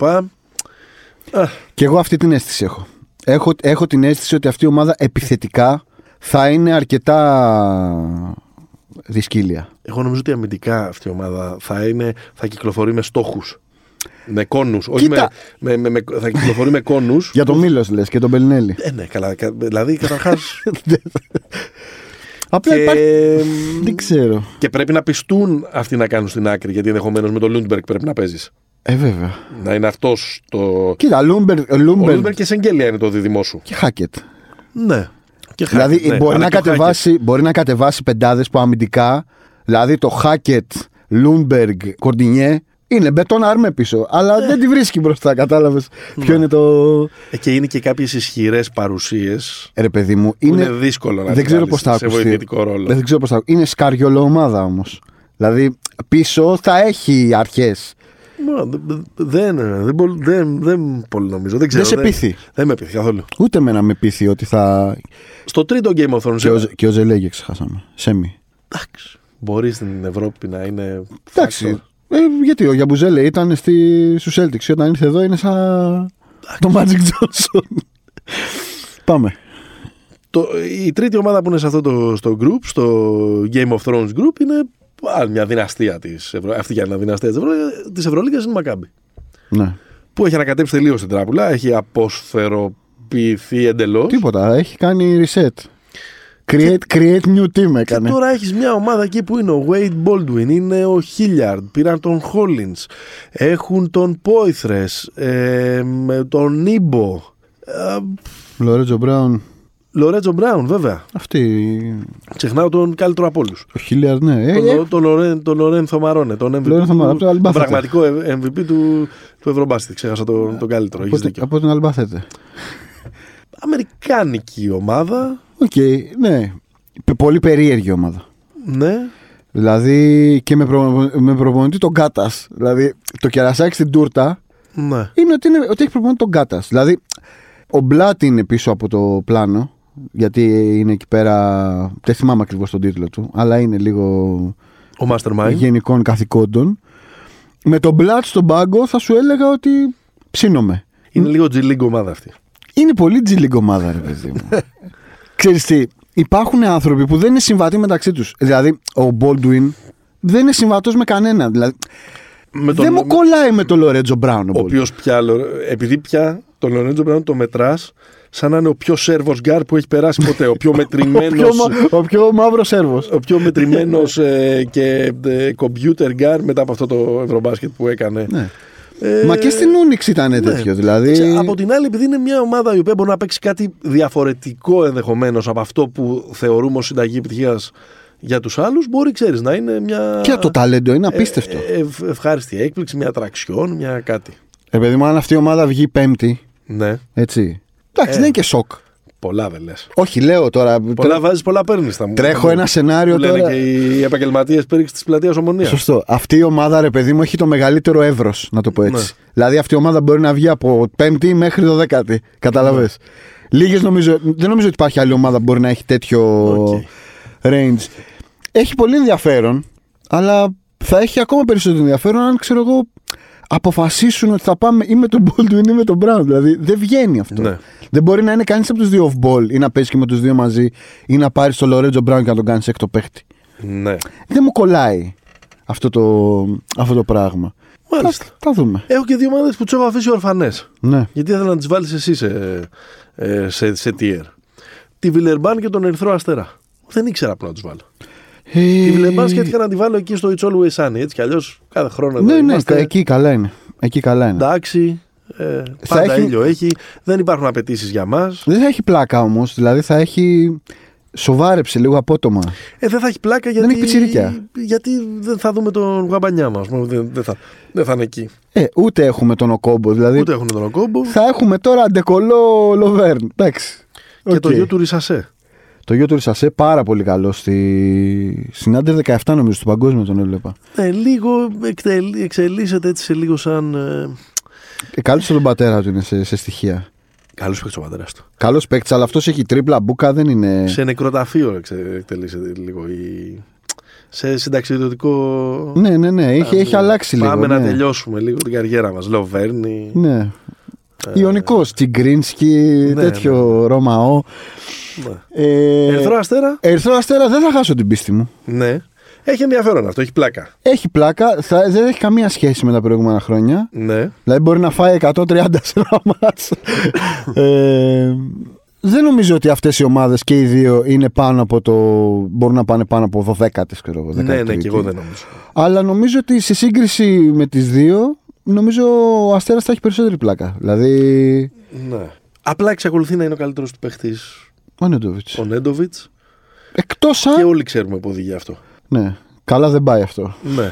Και εγώ αυτή την αίσθηση έχω. έχω. Έχω την αίσθηση ότι αυτή η ομάδα επιθετικά θα είναι αρκετά δυσκύλια. Εγώ νομίζω ότι αμυντικά αυτή η ομάδα θα, είναι, θα κυκλοφορεί με στόχους. Με κόνους. Όχι με, Κοίτα. με, με, με- θα κυκλοφορεί με κώνους. Για τον Μίλος λες και τον Μπελινέλη. Ε, ναι, καλά. κα- Δηλαδή, καταρχά. Απλά και, υπάρχει. Δεν ξέρω. και πρέπει να πειστούν αυτοί να κάνουν στην άκρη. Γιατί ενδεχομένως με τον Λούντμπεργκ πρέπει να παίζεις. Ε, βέβαια. Να είναι αυτός το. Κοίτα, Λούντμπεργκ, Ο Λούντμπεργκ Λούντμπεργκ και Σεγγέλια είναι το δίδυμό σου. και Χάκετ. Ναι. Και Δηλαδή Χάκετ, ναι, μπορεί, αλλά να και ο Χάκετ. κατεβάσει, μπορεί να κατεβάσει πεντάδες που αμυντικά, δηλαδή το Χάκετ, Λούντμπεργκ, Κορντινιέ, είναι μπετόν άρμε πίσω. Αλλά Ναι. δεν τη βρίσκει μπροστά, κατάλαβες ποιο είναι το. Ε, Και είναι και κάποιες ισχυρές παρουσίες. Ε, Ρε παιδί μου, Είναι, είναι. δύσκολο να δεν τις ξέρω βάλεις πώς θα σε ακουστεί. βοηθητικό ρόλο. Δεν ξέρω πώς θα Είναι Σκαριόλο ομάδα όμως. Δηλαδή πίσω θα έχει αρχές. Μα, δεν, δεν, δεν, πολύ- δεν, δεν πολύ νομίζω. Δεν, ξέρω, Δεν σε πείθει. Δεν με πείθει καθόλου. Ούτε με να με πείθει ότι θα. Στο τρίτο Game of Thrones. Και ο, και ο Ζελέγε ξεχάσαμε. Σέμι. Εντάξει. Μπορείς στην Ευρώπη να είναι. Εντάξει. factor. Ε, γιατί ο Γιαμπουζέλε ήταν στη, στους Celtics και όταν ήρθε εδώ είναι σαν το Magic Johnson. Πάμε. Το, η τρίτη ομάδα που είναι σε αυτό το στο group, στο Game of Thrones group, είναι άλλη μια δυναστεία της Ευρω... Αυτή και άλλη μια δυναστεία της Ευρω... της Ευρωλίγκας είναι η Μακάμπη. Ναι. Που έχει ανακατέψει τελείως την τράπουλα, έχει αποσφαιροποιηθεί εντελώς. Τίποτα. Έχει κάνει reset. Create, create new team Και έκανε. τώρα έχεις μια ομάδα εκεί που είναι ο Wade Baldwin, είναι ο Hilliard, πήραν τον Hollins, έχουν τον Poithres, ε, με τον Νίμπο, ε, Λορέτζο Μπράουν. Λορέτζο Μπράουν βέβαια. Αυτή. Ξεχνάω τον καλύτερο από όλους. Ο Χίλιαρ, ναι. Ε, Τον, ε, Λο- τον, Λορέν, τον Λορένθο Μαρόνε, τον MVP Λορένθο του, Μαρόνε, από το τον Αλμπάθετε. πραγματικό MVP του, του Ευρωμπάσκετ. Ξέχασα τον, τον καλύτερο. Έχεις από, την- δίκιο. από την Αλμπάθετε. Αμερικάνικη ομάδα. Οκ, ναι. Π- Πολύ περίεργη ομάδα. Ναι. Δηλαδή και με, προ... με προπονητή τον Κάτας. Δηλαδή το κερασάκι στην τούρτα Ναι. είναι ότι, είναι, ότι έχει προπονητή τον Κάτας. Δηλαδή ο Μπλάτ είναι πίσω από το πλάνο. Γιατί είναι εκεί πέρα. Δεν θυμάμαι ακριβώς τον τίτλο του, αλλά είναι λίγο Ο Mastermind. γενικών καθηκόντων. Με τον Μπλάτ στον πάγκο θα σου έλεγα ότι ψήνομαι. Είναι λίγο G League ομάδα αυτή. Είναι πολύ G League ομάδα, ρε παιδί μου. Ξέρεις τι, υπάρχουν άνθρωποι που δεν είναι συμβατοί μεταξύ τους. Δηλαδή, ο Baldwin δεν είναι συμβατός με κανέναν. Δηλαδή, Με δεν μου κολλάει με τον Λορέντζο Μπράουν. ο Ο Baldwin. οποίος πια. Λο- Επειδή πια τον Λορέντζο Μπράουν το μετράς σαν να είναι ο πιο σέρβος γκάρ που έχει περάσει ποτέ. Ο πιο Ο μετρημένο. πιο, μα- ο πιο μαύρος Σέρβος. ο πιο μετρημένος ε, και ε, computer guard μετά από αυτό το ευρωμπάσκετ που έκανε. Ναι. Ε, Μα και στην Ούνιξ ήταν ναι. τέτοιο. Δηλαδή, Ξέ- Από την άλλη, επειδή είναι μια ομάδα η οποία μπορεί να παίξει κάτι διαφορετικό ενδεχομένως από αυτό που θεωρούμε ως συνταγή επιτυχίας για τους άλλους, μπορεί, ξέρεις, να είναι μια. και το ταλέντο είναι απίστευτο. ε, ευ- ευχάριστη έκπληξη, μια τραξιόν, μια κάτι. Ε, παιδί μου, αν αυτή η ομάδα βγει πέμπτη, Ναι, έτσι. Εντάξει, Ε. δεν είναι και σοκ. πολλά δεν λες. Όχι, λέω τώρα. Πολλά βάζεις, πολλά παίρνεις. Τρέχω ένα σενάριο που λένε τώρα. και οι επαγγελματίες πέριξ της πλατείας Ομονίας. Σωστό. Αυτή η ομάδα, ρε παιδί μου, έχει το μεγαλύτερο εύρος, να το πω έτσι. Ναι. Δηλαδή, αυτή η ομάδα μπορεί να βγει από πέμπτη μέχρι το δέκατη. Κατάλαβε. Ναι. Λίγες νομίζω. Δεν νομίζω ότι υπάρχει άλλη ομάδα που μπορεί να έχει τέτοιο Οκ. range. Έχει πολύ ενδιαφέρον, αλλά θα έχει ακόμα περισσότερο ενδιαφέρον αν ξέρω εγώ αποφασίσουν ότι θα πάμε ή με τον Baldwin ή με τον Brown. Δηλαδή δεν βγαίνει αυτό. Ναι. Δεν μπορεί να είναι κανείς από τους δύο off ball ή να παίζει και με τους δύο μαζί ή να πάρει τον Lorenzo Brown και να τον κάνεις έκτο παίχτη. Ναι. Δεν μου κολλάει αυτό το, αυτό το πράγμα. Μάλιστα. Θα, θα δούμε. Έχω και δύο ομάδες που τους έχω αφήσει ορφανές. Ναι. Γιατί ήθελα να τις βάλεις εσύ σε, ε, σε, σε tier. Τη Βιλερμπάν και τον Ερυθρό Αστέρα. Δεν ήξερα που να τους βάλω. Ε, Τη Βιλερμπάν σκέφτηκα να τη βάλω εκεί στο It's Always Sunny. Έτσι κι αλλιώς κάθε χρόνο εδώ Ναι, ναι, είμαστε. εκεί καλά είναι. Εκεί καλά είναι. Εντάξει. Ε, Θα πάντα έχει- ήλιο έχει. Δεν υπάρχουν απαιτήσεις για μας. Δεν θα έχει πλάκα όμως. Δηλαδή θα έχει. Σοβάρεψε λίγο απότομα. Ε, δεν θα έχει πλάκα Δεν γιατί. έχει πιτσιρίκια. Γιατί δεν θα δούμε τον Γουεμπανιαμά. Δεν, δεν, θα, δεν θα είναι εκεί. Ε, ούτε έχουμε τον Οκόμπο. Δηλαδή Ούτε έχουν τον Οκόμπο. θα έχουμε τώρα Ντε Κολό, Λοβέρν. Εντάξει. Και το Οκ. γιο του Ρισασέ. Το γιο του Ρισασέ πάρα πολύ καλό. Στη... Στην Under 17 νομίζω στο παγκόσμιο τον έβλεπα. Ε, λίγο εκτελ- εξελίσσεται έτσι σε λίγο σαν. Ε, Ε, Κάλυψε τον πατέρα του είναι σε, σε στοιχεία. Καλό παίκτη ο πατέρας του. Καλός παίκτης, αλλά αυτός έχει τρίπλα μπουκα, δεν είναι. Σε νεκροταφείο εξε- εκτελήσεται λίγο. Η... Σε συνταξιδοτικό. Ναι, ναι, ναι. Έχει, Α, έχει ναι. αλλάξει λίγο. Πάμε να ναι. τελειώσουμε λίγο την καριέρα μας. Λοβέρνη. Ναι. Ε, Ιωνικός, Τσιγκρίνσκι, Ναι, τέτοιο Ρωμαό. ναι. Ε, Ερυθρό Αστέρα. Ερυθρό Αστέρα δεν θα χάσω την πίστη μου. Ναι. Έχει ενδιαφέρον αυτό, έχει πλάκα. Έχει πλάκα, θα, δεν έχει καμία σχέση με τα προηγούμενα χρόνια. Ναι. Δηλαδή μπορεί να φάει 130 σε ένα μάτς. ε, δεν νομίζω ότι αυτές οι ομάδες και οι δύο είναι πάνω από το. μπορούν να πάνε πάνω από 12 ξέρω εγώ. Ναι, ναι, 13. και εγώ δεν νομίζω. Αλλά νομίζω ότι σε σύγκριση με τις δύο, νομίζω ο Αστέρας θα έχει περισσότερη πλάκα. Δηλαδή. Ναι. Απλά εξακολουθεί να είναι ο καλύτερος του παίχτης Ο Νέντοβιτς. ο Νέντοβιτς. Εκτός Και αν. όλοι ξέρουμε που οδηγεί αυτό. Ναι, καλά δεν πάει αυτό. Ναι.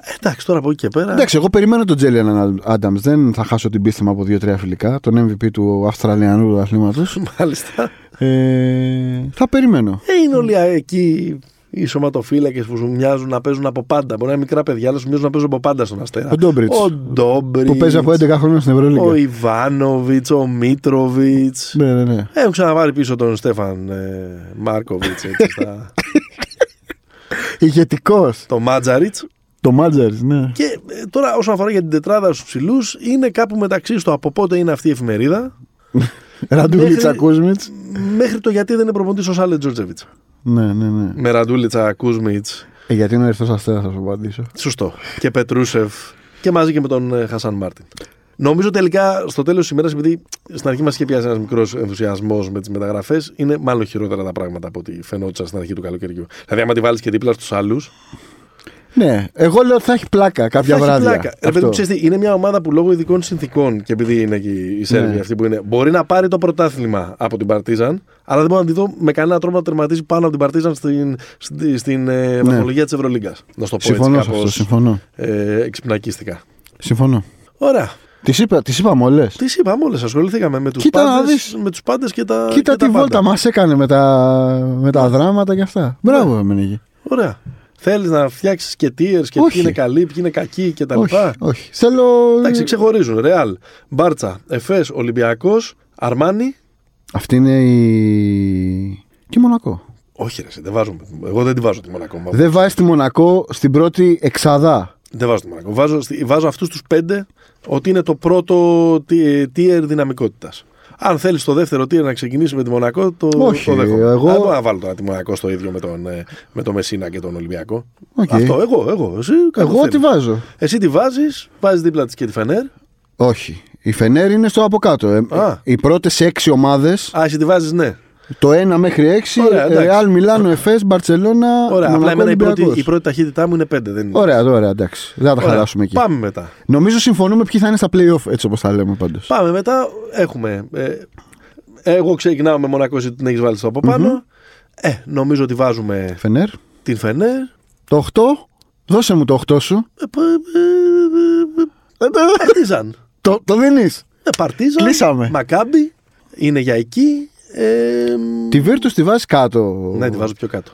Ε, Εντάξει, τώρα από εκεί και πέρα. Εντάξει, εγώ περιμένω τον Τζέλιαν Άνταμς. Δεν θα χάσω την πίστη μου από δύο-τρία φιλικά. Τον MVP του Αυστραλιανού αθλήματος. Μάλιστα. ε, θα περιμένω. Ε, είναι όλοι εκεί οι σωματοφύλακες που σου μοιάζουν να παίζουν από πάντα. Μπορεί να είναι μικρά παιδιά, αλλά σου μοιάζουν να παίζουν από πάντα στον Αστέρα. Ο Ντόμπριτς. Ο Ντόμπριτς, Που παίζει από 11 χρόνια στην Ευρωλίγα. Ο Ιβάνοβιτς, ο Μίτροβιτς. Ναι, ναι, ναι. Έχουν ξαναβάρει πίσω τον Στέφαν ε, Μάρκοβιτς. Ηγετικός. το Μάτζαριτς. Το Μάτζαρη, ναι. Και ε, τώρα, όσον αφορά για την τετράδα στους ψηλούς, είναι κάπου μεταξύ στο από πότε είναι αυτή η εφημερίδα Ραντούλιτσα Μέχρι- Κούσμιτ. μέχρι το γιατί δεν είναι προπονητής ο Σάλε Τζόρτζεβιτς. Ναι, ναι, ναι. Με Ραντούλιτσα Κούσμιτ. Ε, γιατί είναι ο Ερυθρός Αστέρα, θα σου απαντήσω. Σωστό. Και Πετρούσεφ. Και μαζί και με τον ε, Χασάν Μάρτιν. Νομίζω τελικά στο τέλος της ημέρας, επειδή στην αρχή μας είχε πιάσει ένας μικρός ενθουσιασμός με τις μεταγραφές, είναι μάλλον χειρότερα τα πράγματα από ό,τι φαινόταν στην αρχή του καλοκαιριού. Δηλαδή, άμα τη βάλεις και δίπλα στους άλλους. Ναι, εγώ λέω ότι θα έχει πλάκα κάποια βράδια. Ρε παιδί Αυτό. μου, ξέρεις τι, είναι μια ομάδα που λόγω ειδικών συνθήκων και επειδή είναι και οι Σέρβοι Ναι. αυτοί που είναι, μπορεί να πάρει το πρωτάθλημα από την Παρτίζαν, αλλά δεν μπορώ να τη δω με κανένα τρόπο να τερματίζει πάνω από την Παρτίζαν στην, στην, στην ε, βαθμολογία της Ευρωλίγκας. Να στο πω Ναι. Συμφωνώ σε έτσι αυτό. κάπως Συμφωνώ. ε, εξυπνακίστικα. Συμφωνώ. Ωραία. Τις, είπα, τις είπαμε όλε. Τις είπαμε όλε, ασχοληθήκαμε με τους Κοίτα να πάντες δεις. με τους πάντες και τα. Κοίτα και τι τα πάντα. βόλτα μας έκανε με τα, με τα δράματα και αυτά. Μπράβο, Μενίγη. Ωραία. Θέλεις να φτιάξεις και tiers και Όχι. ποιοι είναι καλοί, ποιοι είναι κακοί κτλ. Όχι, όχι. Θέλω. Εντάξει, ξεχωρίζουν. Ρεάλ, Μπάρτσα, Εφές, Ολυμπιακός, Αρμάνι. Αυτή είναι η. Και η Μονακό. Όχι, ρε, εσύ, δεν βάζω. Εγώ δεν τη βάζω τη Μονακό. μα- Δεν βάζεις τη Μονακό στην πρώτη εξάδα. Δεν βάζω τη Μονακό. Βάζω, στη- βάζω αυτούς τους πέντε ότι είναι το πρώτο τι- tier δυναμικότητας. Αν θέλεις το δεύτερο tier να ξεκινήσει με τη Μονακό, το, Όχι, το δέχομαι. εγώ- Δεν μπορώ να βάλω τώρα τη Μονακό στο ίδιο με τον, ε, με τον Μεσίνα και τον Ολυμπιακό. Οκ. Αυτό, εγώ, εγώ. Εσύ, κάτω Εγώ θέλεις. τη βάζω. Εσύ τη βάζεις, βάζεις δίπλα της και τη Φενέρ. Όχι. Η Φενέρ είναι στο από κάτω. Ε, Α. οι πρώτες έξι ομάδε, Α, εσύ τη βάζεις, ναι. Το 1 μέχρι 6, Ωραία, εντάξει. Ρεάλ, Μιλάνο, Εφέ, Μπαρσελόνα. Ωραία. Απλά Μονακό, εμένα η πρώτη, Ολυμπιακός. η πρώτη ταχύτητά μου είναι πέντε. Δεν είναι. Ωραία, ωραία, εντάξει. Δεν θα τα Ωραία. χαλάσουμε εκεί. Πάμε μετά. Νομίζω συμφωνούμε ποιοι θα είναι στα playoff, έτσι όπω τα λέμε πάντω. Πάμε μετά. Έχουμε. Ε, εγώ ξεκινάω με Μονακό, εσύ την έχει βάλει στο από πάνω. Ε, νομίζω ότι βάζουμε Φενέρ. την Φενέρ. Το 8. Δώσε μου το 8 σου. Ε, πα- ε, ε, ε, Παρτίζαν. Το, το δίνει. Ε, Παρτίζαν. Κλείσαμε. Μακάμπι. Είναι για εκεί. Ε, Τη Virtus τη βάζεις κάτω. Ναι, τη βάζω πιο κάτω.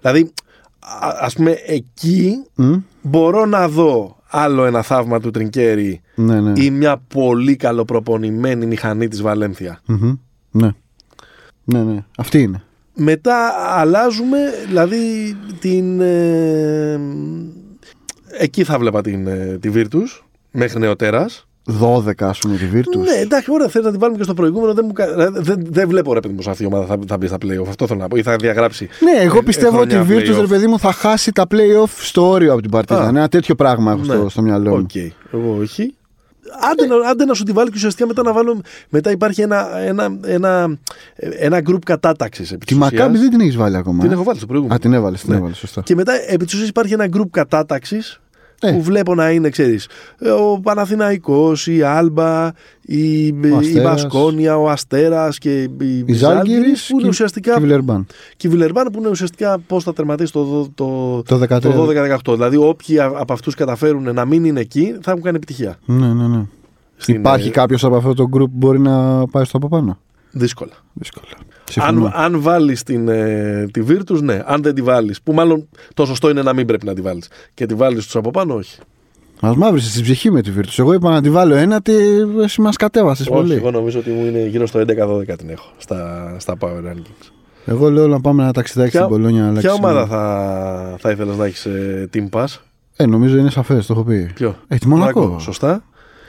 Δηλαδή, α ας πούμε, εκεί Μμ. μπορώ να δω άλλο ένα θαύμα του Τρινκέρι Ναι, ναι. ή μια πολύ καλοπροπονημένη μηχανή της Βαλένθια. Μμμ. Ναι. Ναι, ναι. Αυτή είναι. Μετά αλλάζουμε, δηλαδή την. ε, εκεί θα βλέπα την, ε, τη Virtus μέχρι νεωτέρας. 12 ας πούμε τη Virtus. Ναι, εντάξει, ωραία, θέλω να την βάλουμε και στο προηγούμενο. Δεν, μου, κα- δηλαδή, δεν, δεν βλέπω ρε παιδί μου σε αυτή η ομάδα θα, θα μπει στα playoff. Αυτό θέλω να πω. Ή θα διαγράψει. Ναι, εγώ ε, πιστεύω ότι η χρόνια Virtus, playoff. ρε παιδί μου, θα χάσει τα playoff στο όριο από την Παρτίζαν. Α. Ένα τέτοιο πράγμα έχω στο, Ναι. στο μυαλό μου. Οκ. Εγώ όχι. Άντε, να- άντε να σου τη βάλει και ουσιαστικά μετά να βάλω. Μετά υπάρχει ένα, ένα, ένα, ένα group κατάταξης. Τη Μακάμπι δεν την έχεις βάλει ακόμα. Την ε; έχω βάλει στο προηγούμενο. Α, την έβαλες, την Ναι. έβαλες, σωστά. Και μετά επί της ουσίας υπάρχει ένα group κατάταξης Ε. που βλέπω να είναι, ξέρεις, ο Παναθηναϊκός, η Άλμπα, η, η Αστέρας. Βασκόνια, ο Αστέρας και η, Η Ζάλγκιρις που είναι και- ουσιαστικά Και η Βιλερμπάν. και η Βιλερμπάν που είναι ουσιαστικά πώς θα τερματίσει το, το, Το 13. το 12-18. Δηλαδή όποιοι α- από αυτούς καταφέρουν να μην είναι εκεί θα έχουν κάνει επιτυχία. Ναι, ναι, ναι. Στην, Υπάρχει ε, κάποιος από αυτό το group που μπορεί να πάει στο από πάνω; Δύσκολα. Δύσκολα. Αν, Συμφωνώ. αν βάλεις ε, τη Virtus, ναι. Αν δεν τη βάλεις, που μάλλον το σωστό είναι να μην πρέπει να τη βάλεις. Και τη βάλεις τους από πάνω, όχι. Μας μαύρησες στην ψυχή με τη Virtus. Εγώ είπα να τη βάλω ένα, τι εσύ μας κατέβασες Όχι, πολύ. εγώ νομίζω ότι μου είναι γύρω στο 11-12 την έχω στα, στα Power Rankings. Εγώ λέω να πάμε ένα ταξιδάκι Ποια, στην Πολόνια. να αλλάξει ποια ομάδα σύνολο. θα, θα ήθελες να έχεις ε, Team Pass, Ε, νομίζω είναι σαφές, το έχω πει. Ποιο; Ε, τη Μονακό. Σωστά.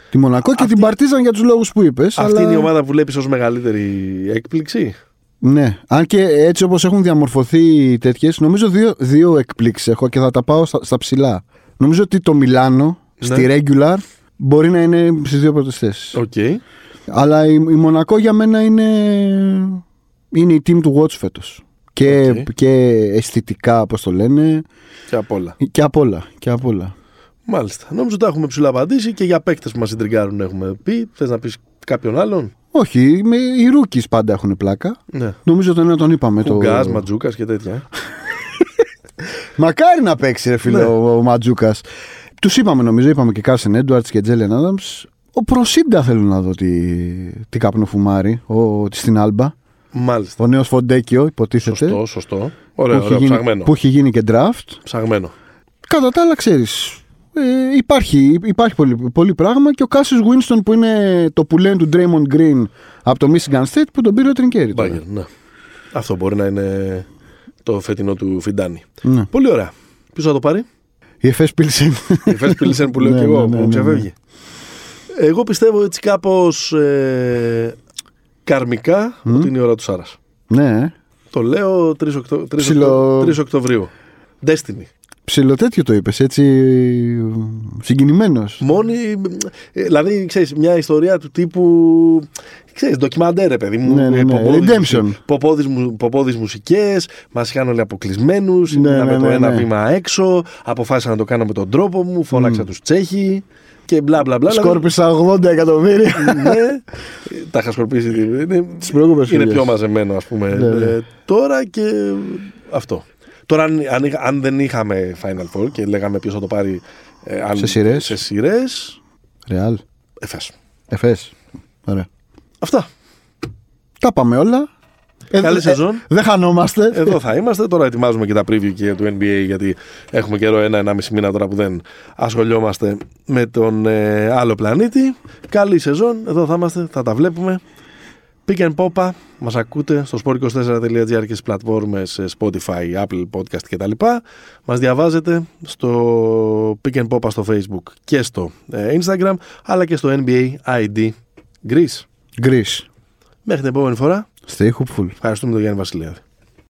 Τη Μονακό και Αυτή- την Παρτίζαν για τους λόγους που είπες. Αυτή αλλά... είναι η ομάδα που βλέπεις ως μεγαλύτερη έκπληξη; Ναι. Αν και έτσι όπως έχουν διαμορφωθεί τέτοιες, νομίζω δύο, δύο εκπλήξεις έχω και θα τα πάω στα, στα ψηλά. Νομίζω ότι το Μιλάνο Ναι. στη regular μπορεί να είναι στις δύο πρώτες θέσεις. Οκ. Αλλά η, η Μονακό για μένα είναι, είναι η team to watch φέτος. Και, Οκ. και αισθητικά, όπω το λένε, Και απ' όλα. και απ' όλα. Και απ' όλα. Μάλιστα. Νόμιζα ότι τα έχουμε ψηλά απαντήσει και για παίκτες που μας ιντριγκάρουν έχουμε πει. Θες να πεις κάποιον άλλον; Όχι, με, οι rookies πάντα έχουν πλάκα. Ναι. Νομίζω τον ένα τον είπαμε. Το... Κουγκά, Ματζούκας και τέτοια. Μακάρι να παίξει, ρε φίλε, Ναι. ο, ο Ματζούκας. Τους είπαμε, νομίζω, είπαμε και Κάρσεν Έντουαρτς και Τζέλεν Άνταμς. Ο Προτσίντα θέλω να δω τι, τι καπνοφουμάρει ο, στην Άλμπα. Μάλιστα. Ο νέος Φοντέκιο, υποτίθεται. Σωστό, σωστό. Ωραία, που, ωραία, έχει γίνει, ψαγμένο. που έχει γίνει και draft. Ψαγμένο. Κατά τα άλλα, ξέρεις. Ε, υπάρχει υπάρχει πολύ, πολύ πράγμα και ο Κάσι Winston που είναι το που λένε του Draymond Green από το Michigan State που τον πήρε ο Τρινκέρι. τώρα. Μπάγκερ, ναι. Αυτό μπορεί να είναι το φετινό του Φιντάνι. Ναι. Πολύ ωραία. Ποιο θα το πάρει, Η Εφές Πίλσεν. η Φες Πιλσέν που λέω Ναι, και εγώ, ναι, ναι, που ναι, ξεφεύγει. Εγώ πιστεύω έτσι κάπως ε, καρμικά ότι είναι η ώρα του Σάρας. ναι, ε. Το λέω 3, Οκτω... 3, Ψιλο- 3 Οκτωβρίου. Destiny. Ψιλοτέτοιο το είπες, έτσι. Συγκινημένος. Μόνη, ε, δηλαδή, ξέρεις, μια ιστορία του τύπου, ξέρεις, ντοκιμαντέρ, ρε παιδί μου. Ναι, ναι, ε, ναι. ποπόδεις Redemption. μουσι- Ποπόδεις, μου- ποπόδεις μουσικές, μας είχαν όλοι αποκλεισμένους, Ναι, μείναμε ναι, το ναι, ένα ναι. βήμα έξω, αποφάσισα να το κάνω με τον τρόπο μου, φώναξα τους Τσέχοι και μπλα μπλα μπλα. δηλαδή, Σκόρπισα 80 εκατομμύρια. ναι, τα είχα σκορπίσει. Είναι, Τις προηγούμενες είναι χρονιές. πιο μαζεμένο, ας πούμε, Ναι, ναι. ε, τώρα και αυτό. Τώρα, αν, αν, είχα- αν δεν είχαμε Final Four και λέγαμε ποιος θα το πάρει ε, αν- Σε σειρές. σε σειρές, Ρεάλ. Εφές. Εφές. Ωραία. Αυτά. Τα πάμε όλα. Ε, Καλή ε, σεζόν. Δεν χανόμαστε. Εδώ θα είμαστε. Τώρα ετοιμάζουμε και τα preview και του NBA γιατί έχουμε καιρό ένα-ενάμιση μήνα τώρα που δεν ασχολιόμαστε με τον ε, άλλο πλανήτη. Καλή σεζόν. Εδώ θα είμαστε. Θα τα βλέπουμε. Pick and Popa, μας ακούτε στο sport24.gr και στις πλατφόρμες ε, Spotify, Apple Podcast κτλ. Μας διαβάζετε στο Pick and Popa στο Facebook και στο ε, Instagram, αλλά και στο NBA ID Greece. Greece. Μέχρι την επόμενη φορά, Stay hopeful. ευχαριστούμε τον Γιάννη Βασιλιάδη.